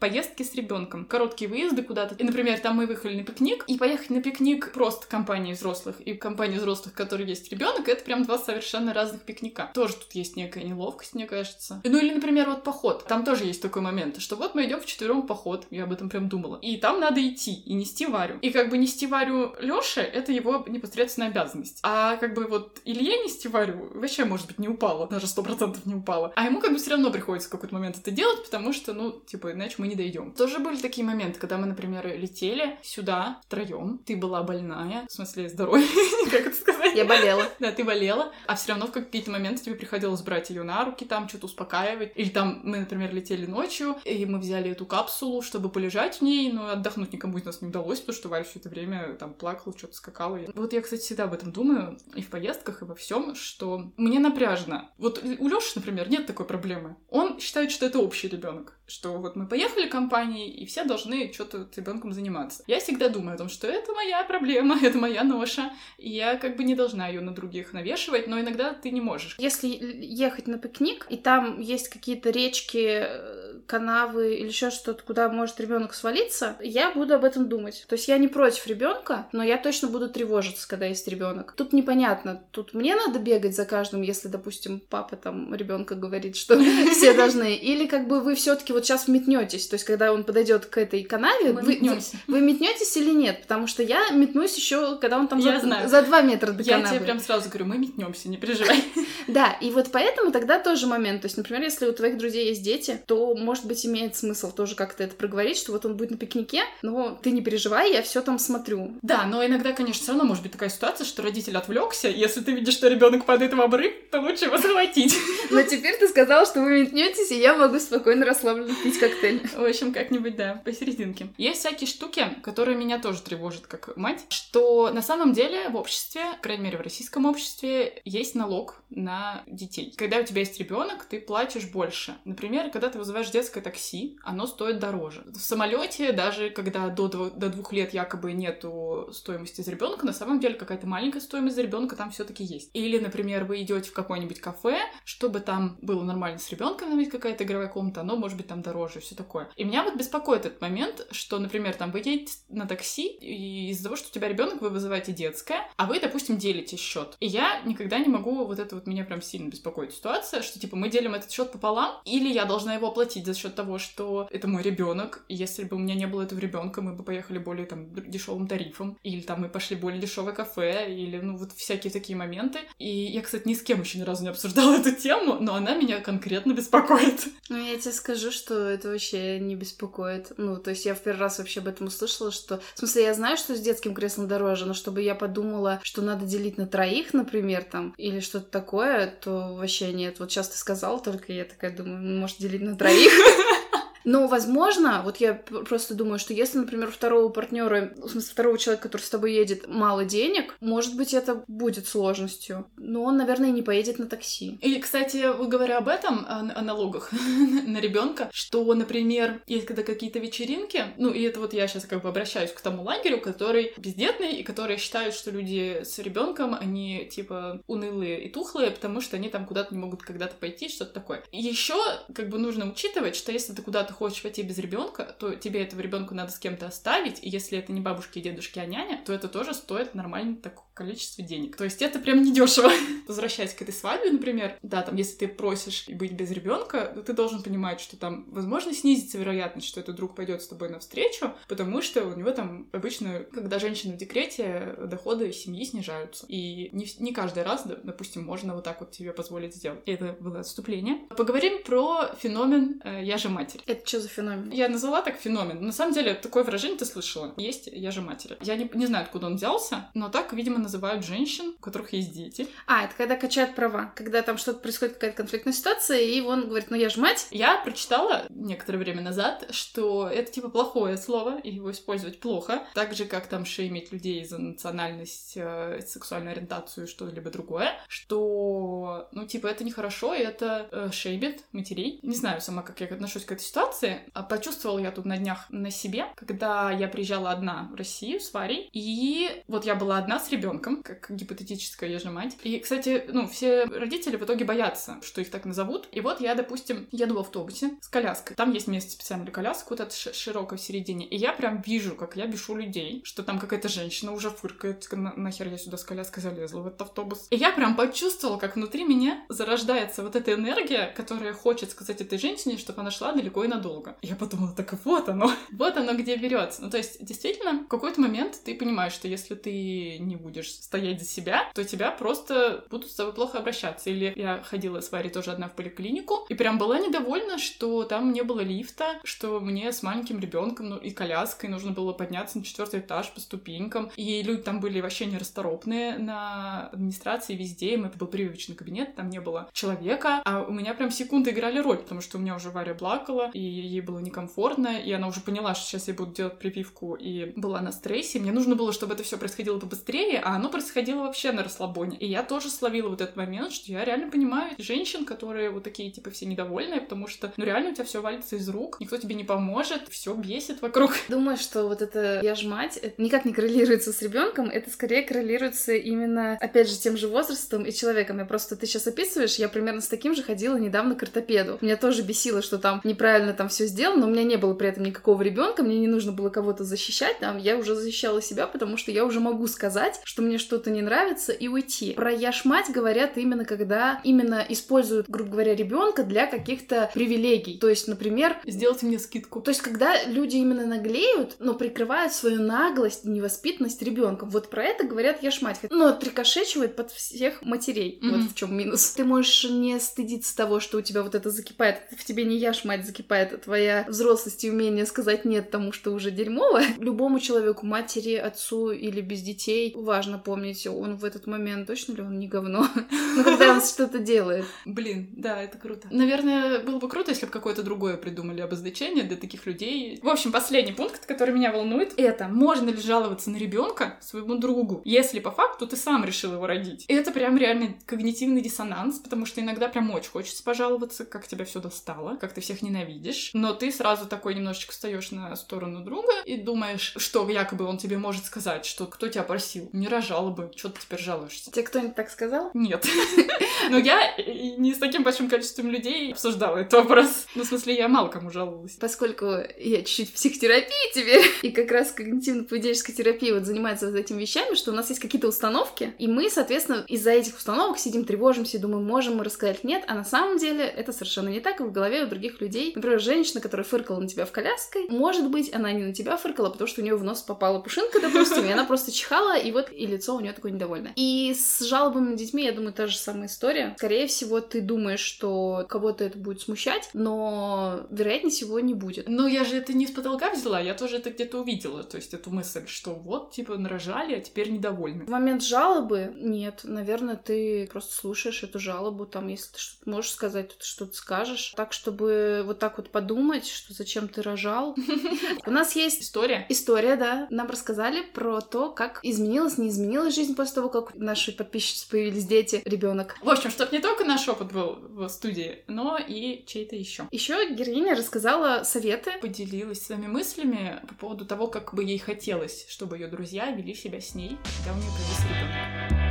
Поездки с ребенком, короткие выезды куда-то И, например, там мы выехали на пикник, и поехать на пикник просто компании взрослых и компании взрослых, в которой есть ребенок, это прям два совершенно разных пикника. Тоже тут есть некая неловкость, мне кажется. Ну или, например, вот поход. Там тоже есть такой момент, что вот мы идем в четвером поход, я об этом прям думала. И там надо идти и нести Варю. И как бы нести Варю Лёше, это его непосредственная обязанность. А как бы вот Илье нести Варю вообще, может быть, не упало, даже сто процентов не упало. А ему как бы все равно приходится в какой-то момент это делать, потому что, ну, типа, иначе мы не дойдем. Тоже были такие моменты, когда мы, например, летели сюда втроем. Ты была больная, в смысле здоровья, как это сказать? Я болела. Да, ты болела, а все равно в какие-то моменты тебе приходилось брать ее на руки, там что-то успокаивать. Или там мы, например, летели ночью, и мы взяли эту капсулу, чтобы полежать в ней, но отдохнуть никому из нас не удалось, потому что Варя все это время там плакала, что-то скакала. Вот я, кстати, всегда об этом думаю, и в поездках, и во всем, что мне напряжно. Вот у Лёши, например, нет такой проблемы. Он считает, что это общий ребенок что вот мы поехали компанией, и все должны что-то с ребенком заниматься. Я всегда думаю о том, что это моя проблема, это моя ноша, и я как бы не должна ее на других навешивать, но иногда ты не можешь. Если ехать на пикник, и там есть какие-то речки, э, канавы или еще что-то, куда может ребенок свалиться, я буду об этом думать. То есть я не против ребенка, но я точно буду тревожиться, когда есть ребенок. Тут непонятно, тут мне надо бегать за каждым, если, допустим, папа там ребенка говорит, что все должны, или как бы вы все-таки вот сейчас метнетесь, то есть когда он подойдет к этой канаве, Мы вы, метнёмся. вы метнетесь или нет? Потому что я метнусь еще, когда он там Я за, знаю. за два метра до Я канавы. тебе прям сразу говорю, мы метнемся, не переживай. Да, и вот поэтому тогда тоже момент. То есть, например, если у твоих друзей есть дети, то, может быть, имеет смысл тоже как-то это проговорить, что вот он будет на пикнике, но ты не переживай, я все там смотрю. Да, но иногда, конечно, все равно может быть такая ситуация, что родитель отвлекся. Если ты видишь, что ребенок падает в обрыв, то лучше его захватить. Но теперь ты сказал, что вы метнетесь, и я могу спокойно расслабленно пить коктейль. В общем, как-нибудь, да, посерединке. Есть всякие штуки, которые меня тоже тревожат как мать, что на самом деле в обществе, по крайней мере в российском обществе, есть налог на детей. Когда у тебя есть ребенок, ты платишь больше. Например, когда ты вызываешь детское такси, оно стоит дороже. В самолете, даже когда до, до двух лет якобы нету стоимости за ребенка, на самом деле какая-то маленькая стоимость за ребенка там все-таки есть. Или, например, вы идете в какое-нибудь кафе, чтобы там было нормально с ребенком, там есть какая-то игровая комната, оно может быть там дороже, все такое. И меня вот беспокоит этот момент, что, например, там вы едете на такси, и из-за того, что у тебя ребенок, вы вызываете детское, а вы, допустим, делите счет. И я никогда не могу, вот это вот меня прям сильно беспокоит ситуация, что типа мы делим этот счет пополам, или я должна его оплатить за счет того, что это мой ребенок, если бы у меня не было этого ребенка, мы бы поехали более там дешевым тарифом, или там мы пошли более дешевое кафе, или ну вот всякие такие моменты. И я, кстати, ни с кем еще ни разу не обсуждала эту тему, но она меня конкретно беспокоит. Ну, я тебе скажу, что это вообще не беспокоит. Ну, то есть я в первый раз вообще об этом услышала, что... В смысле, я знаю, что с детским креслом дороже, но чтобы я подумала, что надо делить на троих, например, там, или что-то такое, то вообще нет. Вот сейчас ты сказал, только я такая думаю, может, делить на троих? Но, возможно, вот я просто думаю, что если, например, второго партнера, в смысле, второго человека, который с тобой едет, мало денег, может быть, это будет сложностью. Но он, наверное, не поедет на такси. И, кстати, говоря об этом, о, о налогах на ребенка, что, например, есть когда какие-то вечеринки, ну, и это вот я сейчас как бы обращаюсь к тому лагерю, который бездетный, и которые считают, что люди с ребенком, они, типа, унылые и тухлые, потому что они там куда-то не могут когда-то пойти, что-то такое. Еще, как бы, нужно учитывать, что если ты куда-то хочешь пойти без ребенка, то тебе этого ребенка надо с кем-то оставить, и если это не бабушки и дедушки, а няня, то это тоже стоит нормально такое количество денег. То есть это прям недешево. Возвращаясь к этой свадьбе, например, да, там, если ты просишь быть без ребенка, ты должен понимать, что там, возможно, снизится вероятность, что этот друг пойдет с тобой навстречу, потому что у него там обычно, когда женщина в декрете, доходы семьи снижаются. И не, не каждый раз, допустим, можно вот так вот тебе позволить сделать. Это было отступление. Поговорим про феномен э, «я же матерь». Это что за феномен? Я назвала так феномен. На самом деле, такое выражение ты слышала. Есть «я же матери». Я не, не знаю, откуда он взялся, но так, видимо, называют женщин, у которых есть дети. А, это когда качают права. Когда там что-то происходит, какая-то конфликтная ситуация, и он говорит, ну я же мать. Я прочитала некоторое время назад, что это типа плохое слово, и его использовать плохо. Так же, как там шеймить людей за национальность, э, сексуальную ориентацию что-либо другое. Что, ну, типа, это нехорошо, и это э, шеймит матерей. Не знаю сама, как я отношусь к этой ситуации, ситуации а, почувствовала я тут на днях на себе, когда я приезжала одна в Россию с Варей, и вот я была одна с ребенком, как гипотетическая я же мать. И, кстати, ну, все родители в итоге боятся, что их так назовут. И вот я, допустим, еду в автобусе с коляской. Там есть место специально для колясок, вот это широкое в середине. И я прям вижу, как я бешу людей, что там какая-то женщина уже фыркает, на нахер я сюда с коляской залезла в этот автобус. И я прям почувствовала, как внутри меня зарождается вот эта энергия, которая хочет сказать этой женщине, чтобы она шла далеко и надолго. Я подумала, так вот оно, вот оно где берется. Ну, то есть, действительно, в какой-то момент ты понимаешь, что если ты не будешь стоять за себя, то тебя просто будут с тобой плохо обращаться. Или я ходила с Варей тоже одна в поликлинику, и прям была недовольна, что там не было лифта, что мне с маленьким ребенком ну, и коляской нужно было подняться на четвертый этаж по ступенькам, и люди там были вообще нерасторопные на администрации везде, им это был прививочный кабинет, там не было человека, а у меня прям секунды играли роль, потому что у меня уже Варя плакала, и ей было некомфортно, и она уже поняла, что сейчас я буду делать прививку, и была на стрессе, мне нужно было, чтобы это все происходило побыстрее, а оно происходило вообще на расслабоне. И я тоже словила вот этот момент, что я реально понимаю женщин, которые вот такие, типа, все недовольные, потому что, ну, реально у тебя все валится из рук, никто тебе не поможет, все бесит вокруг. Думаю, что вот это «я ж мать» это никак не коррелируется с ребенком, это скорее коррелируется именно, опять же, тем же возрастом и человеком. Я просто, ты сейчас описываешь, я примерно с таким же ходила недавно к ортопеду. Меня тоже бесило, что там неправильно там все сделано, но у меня не было при этом никакого ребенка, мне не нужно было кого-то защищать, там я уже защищала себя, потому что я уже могу сказать, что мне что-то не нравится и уйти. Про «я ж мать» говорят именно когда именно используют, грубо говоря, ребенка для каких-то привилегий. То есть, например... Сделайте мне скидку. То есть, когда люди именно наглеют, но прикрывают свою наглость, невоспитанность ребенка. Вот про это говорят «я ж мать». Но отрикошечивает под всех матерей. Mm-hmm. Вот в чем минус. Ты можешь не стыдиться того, что у тебя вот это закипает. В тебе не я ж мать закипает, а твоя взрослость и умение сказать нет тому, что уже дерьмово. Любому человеку, матери, отцу или без детей, важно помнить, он в этот момент точно ли он не говно. Ну, когда он что-то делает. Блин, да, это круто. Наверное, было бы круто, если бы какое-то другое придумали обозначение для таких людей. В общем, последний пункт, который меня волнует, это можно ли жаловаться на ребенка своему другу, если по факту ты сам решил его родить. И это прям реально когнитивный диссонанс, потому что иногда прям очень хочется пожаловаться, как тебя все достало, как ты всех ненавидишь, но ты сразу такой немножечко встаешь на сторону друга и думаешь, что якобы он тебе может сказать, что кто тебя просил, не рожала бы, что ты теперь жалуешься. Тебе кто-нибудь так сказал? Нет. Но я не с таким большим количеством людей обсуждала этот вопрос. Ну, в смысле, я мало кому жаловалась. Поскольку я чуть-чуть в психотерапии теперь, и как раз когнитивно-поведенческая терапия вот занимается вот этими вещами, что у нас есть какие-то установки, и мы, соответственно, из-за этих установок сидим, тревожимся и думаем, можем мы рассказать нет, а на самом деле это совершенно не так, и в голове у других людей. Например, женщина, которая фыркала на тебя в коляской, может быть, она не на тебя фыркала, потому что у нее в нос попала пушинка, допустим, и она просто чихала, и вот и лицо у нее такое недовольное. И с жалобами на детьми, я думаю, та же самая история. Скорее всего, ты думаешь, что кого-то это будет смущать, но вероятнее всего не будет. Ну, я же это не с потолка взяла, я тоже это где-то увидела, то есть эту мысль, что вот, типа, нарожали, а теперь недовольны. В момент жалобы нет, наверное, ты просто слушаешь эту жалобу, там, если ты что-то можешь сказать, то ты что-то скажешь, так, чтобы вот так вот подумать, что зачем ты рожал. У нас есть история. История, да. Нам рассказали про то, как изменилась, не изменилась жизнь после того, как наши подписчицы появились дети, ребенок. В общем, чтобы не только наш опыт был в студии, но и чей-то еще. Еще героиня рассказала советы. Поделилась своими мыслями по поводу того, как бы ей хотелось, чтобы ее друзья вели себя с ней, когда у нее появился ребенок.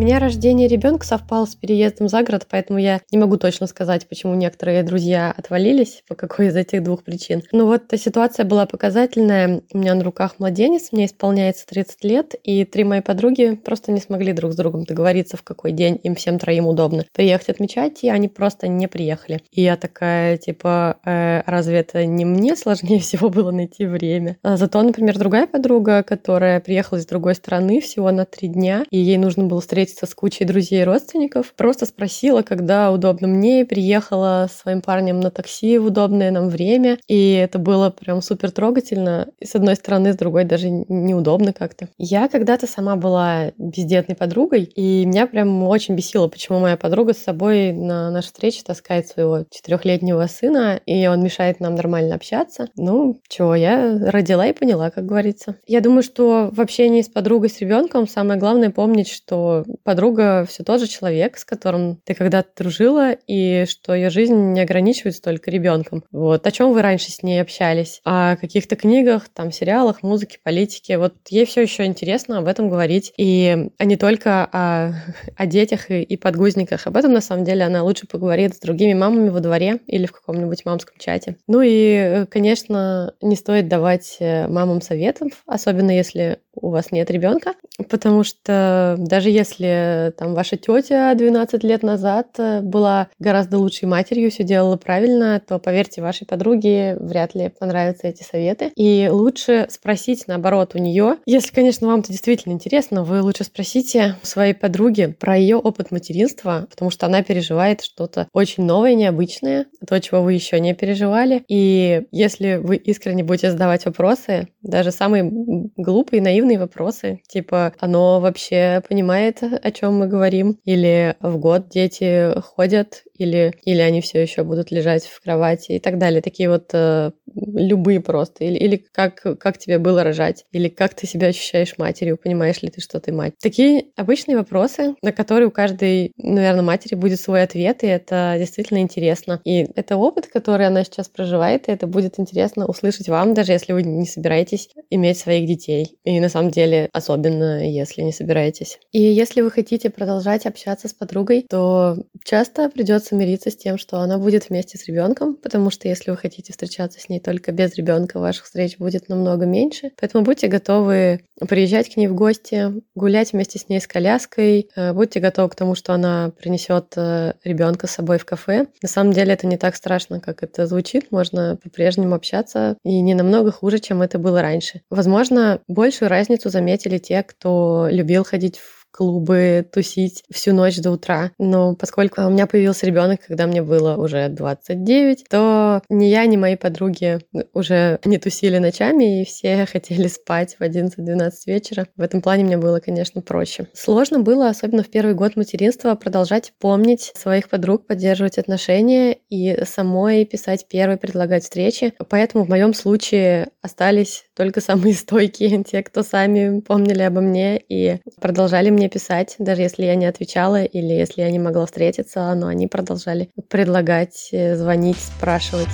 Меня рождение ребенка совпало с переездом за город, поэтому я не могу точно сказать, почему некоторые друзья отвалились, по какой из этих двух причин. Но вот эта ситуация была показательная. У меня на руках младенец, мне исполняется 30 лет, и три мои подруги просто не смогли друг с другом договориться, в какой день им всем троим удобно приехать отмечать, и они просто не приехали. И я такая, типа, э, разве это не мне сложнее всего было найти время? А зато, например, другая подруга, которая приехала из другой страны всего на три дня, и ей нужно было встретиться встретиться с кучей друзей и родственников. Просто спросила, когда удобно мне, приехала с своим парнем на такси в удобное нам время, и это было прям супер трогательно. И с одной стороны, с другой даже неудобно как-то. Я когда-то сама была бездетной подругой, и меня прям очень бесило, почему моя подруга с собой на наши встречи таскает своего четырехлетнего сына, и он мешает нам нормально общаться. Ну, чего, я родила и поняла, как говорится. Я думаю, что в общении с подругой, с ребенком самое главное помнить, что подруга все тот же человек, с которым ты когда-то дружила, и что ее жизнь не ограничивается только ребенком. Вот. О чем вы раньше с ней общались? О каких-то книгах, там, сериалах, музыке, политике. Вот ей все еще интересно об этом говорить. И а не только о, о детях и, и подгузниках. Об этом, на самом деле, она лучше поговорит с другими мамами во дворе или в каком-нибудь мамском чате. Ну и, конечно, не стоит давать э, мамам советов, особенно если у вас нет ребенка, потому что даже если там ваша тетя 12 лет назад э, была гораздо лучшей матерью, все делала правильно, то поверьте, вашей подруге вряд ли понравятся эти советы. И лучше спросить наоборот у нее, если, конечно, вам это действительно интересно, вы лучше спросите своей подруги про ее опыт материнства, потому что она переживает что-то очень новое, необычное, то, чего вы еще не переживали. И если вы искренне будете задавать вопросы, даже самые глупые, наивные вопросы, типа, оно вообще понимает, о чем мы говорим? Или в год дети ходят или, или они все еще будут лежать в кровати и так далее. Такие вот э, любые просто. Или, или как, как тебе было рожать, или как ты себя ощущаешь матерью, понимаешь ли ты, что ты мать. Такие обычные вопросы, на которые у каждой, наверное, матери будет свой ответ, и это действительно интересно. И это опыт, который она сейчас проживает, и это будет интересно услышать вам, даже если вы не собираетесь иметь своих детей. И на самом деле, особенно если не собираетесь. И если вы хотите продолжать общаться с подругой, то часто придется мириться с тем, что она будет вместе с ребенком, потому что если вы хотите встречаться с ней только без ребенка, ваших встреч будет намного меньше. Поэтому будьте готовы приезжать к ней в гости, гулять вместе с ней с коляской, э, будьте готовы к тому, что она принесет э, ребенка с собой в кафе. На самом деле это не так страшно, как это звучит. Можно по-прежнему общаться и не намного хуже, чем это было раньше. Возможно, большую разницу заметили те, кто любил ходить в клубы, тусить всю ночь до утра. Но поскольку у меня появился ребенок, когда мне было уже 29, то ни я, ни мои подруги уже не тусили ночами, и все хотели спать в 11-12 вечера. В этом плане мне было, конечно, проще. Сложно было, особенно в первый год материнства, продолжать помнить своих подруг, поддерживать отношения и самой писать первые, предлагать встречи. Поэтому в моем случае остались только самые стойкие, те, кто сами помнили обо мне и продолжали мне писать, даже если я не отвечала или если я не могла встретиться, но они продолжали предлагать, э, звонить, спрашивать.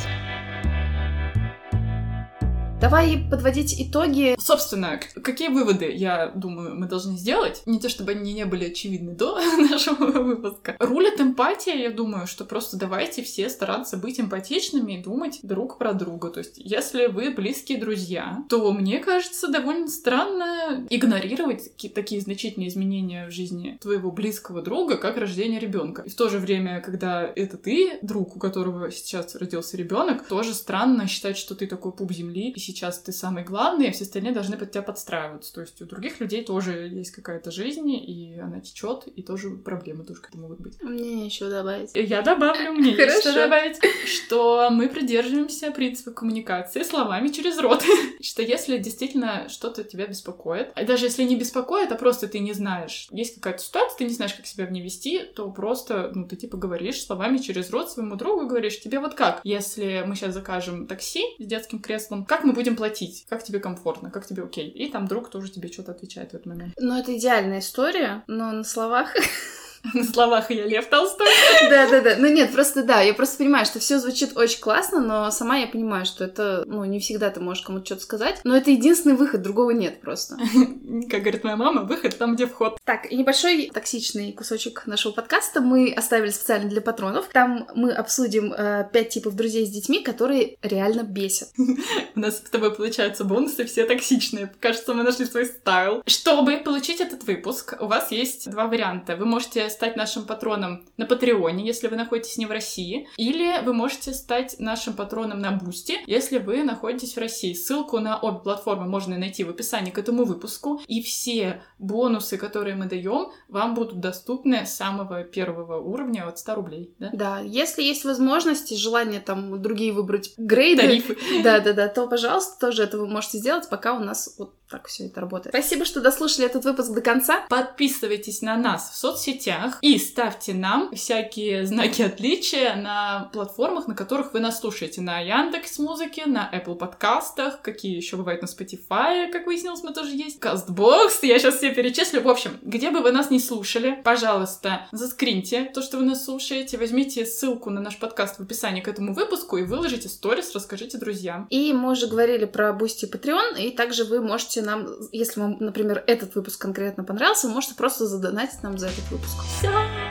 Давай подводить итоги. Собственно, какие выводы, я думаю, мы должны сделать? Не то, чтобы они не были очевидны до нашего выпуска. Рулит эмпатия, я думаю, что просто давайте все стараться быть эмпатичными и думать друг про друга. То есть, если вы близкие друзья, то мне кажется довольно странно игнорировать такие значительные изменения в жизни твоего близкого друга, как рождение ребенка. И в то же время, когда это ты, друг, у которого сейчас родился ребенок, тоже странно считать, что ты такой пуп земли, и сейчас ты самый главный, а все остальные должны под тебя подстраиваться. То есть у других людей тоже есть какая-то жизнь, и она течет, и тоже проблемы тоже какие-то могут быть. Мне еще добавить. Я добавлю, мне есть что добавить, что мы придерживаемся принципа коммуникации словами через рот. что если действительно что-то тебя беспокоит, а даже если не беспокоит, а просто ты не знаешь, есть какая-то ситуация, ты не знаешь, как себя в ней вести, то просто, ну, ты типа говоришь словами через рот своему другу, говоришь, тебе вот как, если мы сейчас закажем такси с детским креслом, как мы будем платить, как тебе комфортно, как тебе окей. И там друг тоже тебе что-то отвечает в этот момент. Ну, это идеальная история, но на словах На словах я Лев Толстой. Да, да, да. Ну нет, просто да, я просто понимаю, что все звучит очень классно, но сама я понимаю, что это, ну, не всегда ты можешь кому-то что-то сказать. Но это единственный выход, другого нет просто. Как говорит моя мама, выход там, где вход. Так, и небольшой токсичный кусочек нашего подкаста мы оставили специально для патронов. Там мы обсудим э, пять типов друзей с детьми, которые реально бесят. У нас с тобой получаются бонусы все токсичные. Кажется, мы нашли свой style. Чтобы получить этот выпуск, у вас есть два варианта. Вы можете стать нашим патроном на Патреоне, если вы находитесь не в России, или вы можете стать нашим патроном на Бусти, если вы находитесь в России. Ссылку на обе платформы можно найти в описании к этому выпуску, и все бонусы, которые мы даем, вам будут доступны с самого первого уровня от 100 рублей. Да, да если есть возможность и желание там другие выбрать грейды, Тарифы. да, да, да, то, пожалуйста, тоже это вы можете сделать, пока у нас вот так все это работает. Спасибо, что дослушали этот выпуск до конца. Подписывайтесь на нас в соцсетях, новостях. И ставьте нам всякие знаки отличия на платформах, на которых вы нас слушаете. На Яндекс Музыке, на Apple подкастах, какие еще бывают на Spotify, как выяснилось, мы тоже есть. Castbox, я сейчас все перечислю. В общем, где бы вы нас не слушали, пожалуйста, заскриньте то, что вы нас слушаете, возьмите ссылку на наш подкаст в описании к этому выпуску и выложите сторис, расскажите друзьям. И мы уже говорили про Бусти Patreon, и также вы можете нам, если вам, например, этот выпуск конкретно понравился, вы можете просто задонатить нам за этот выпуск. Все,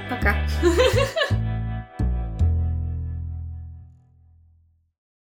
Пока!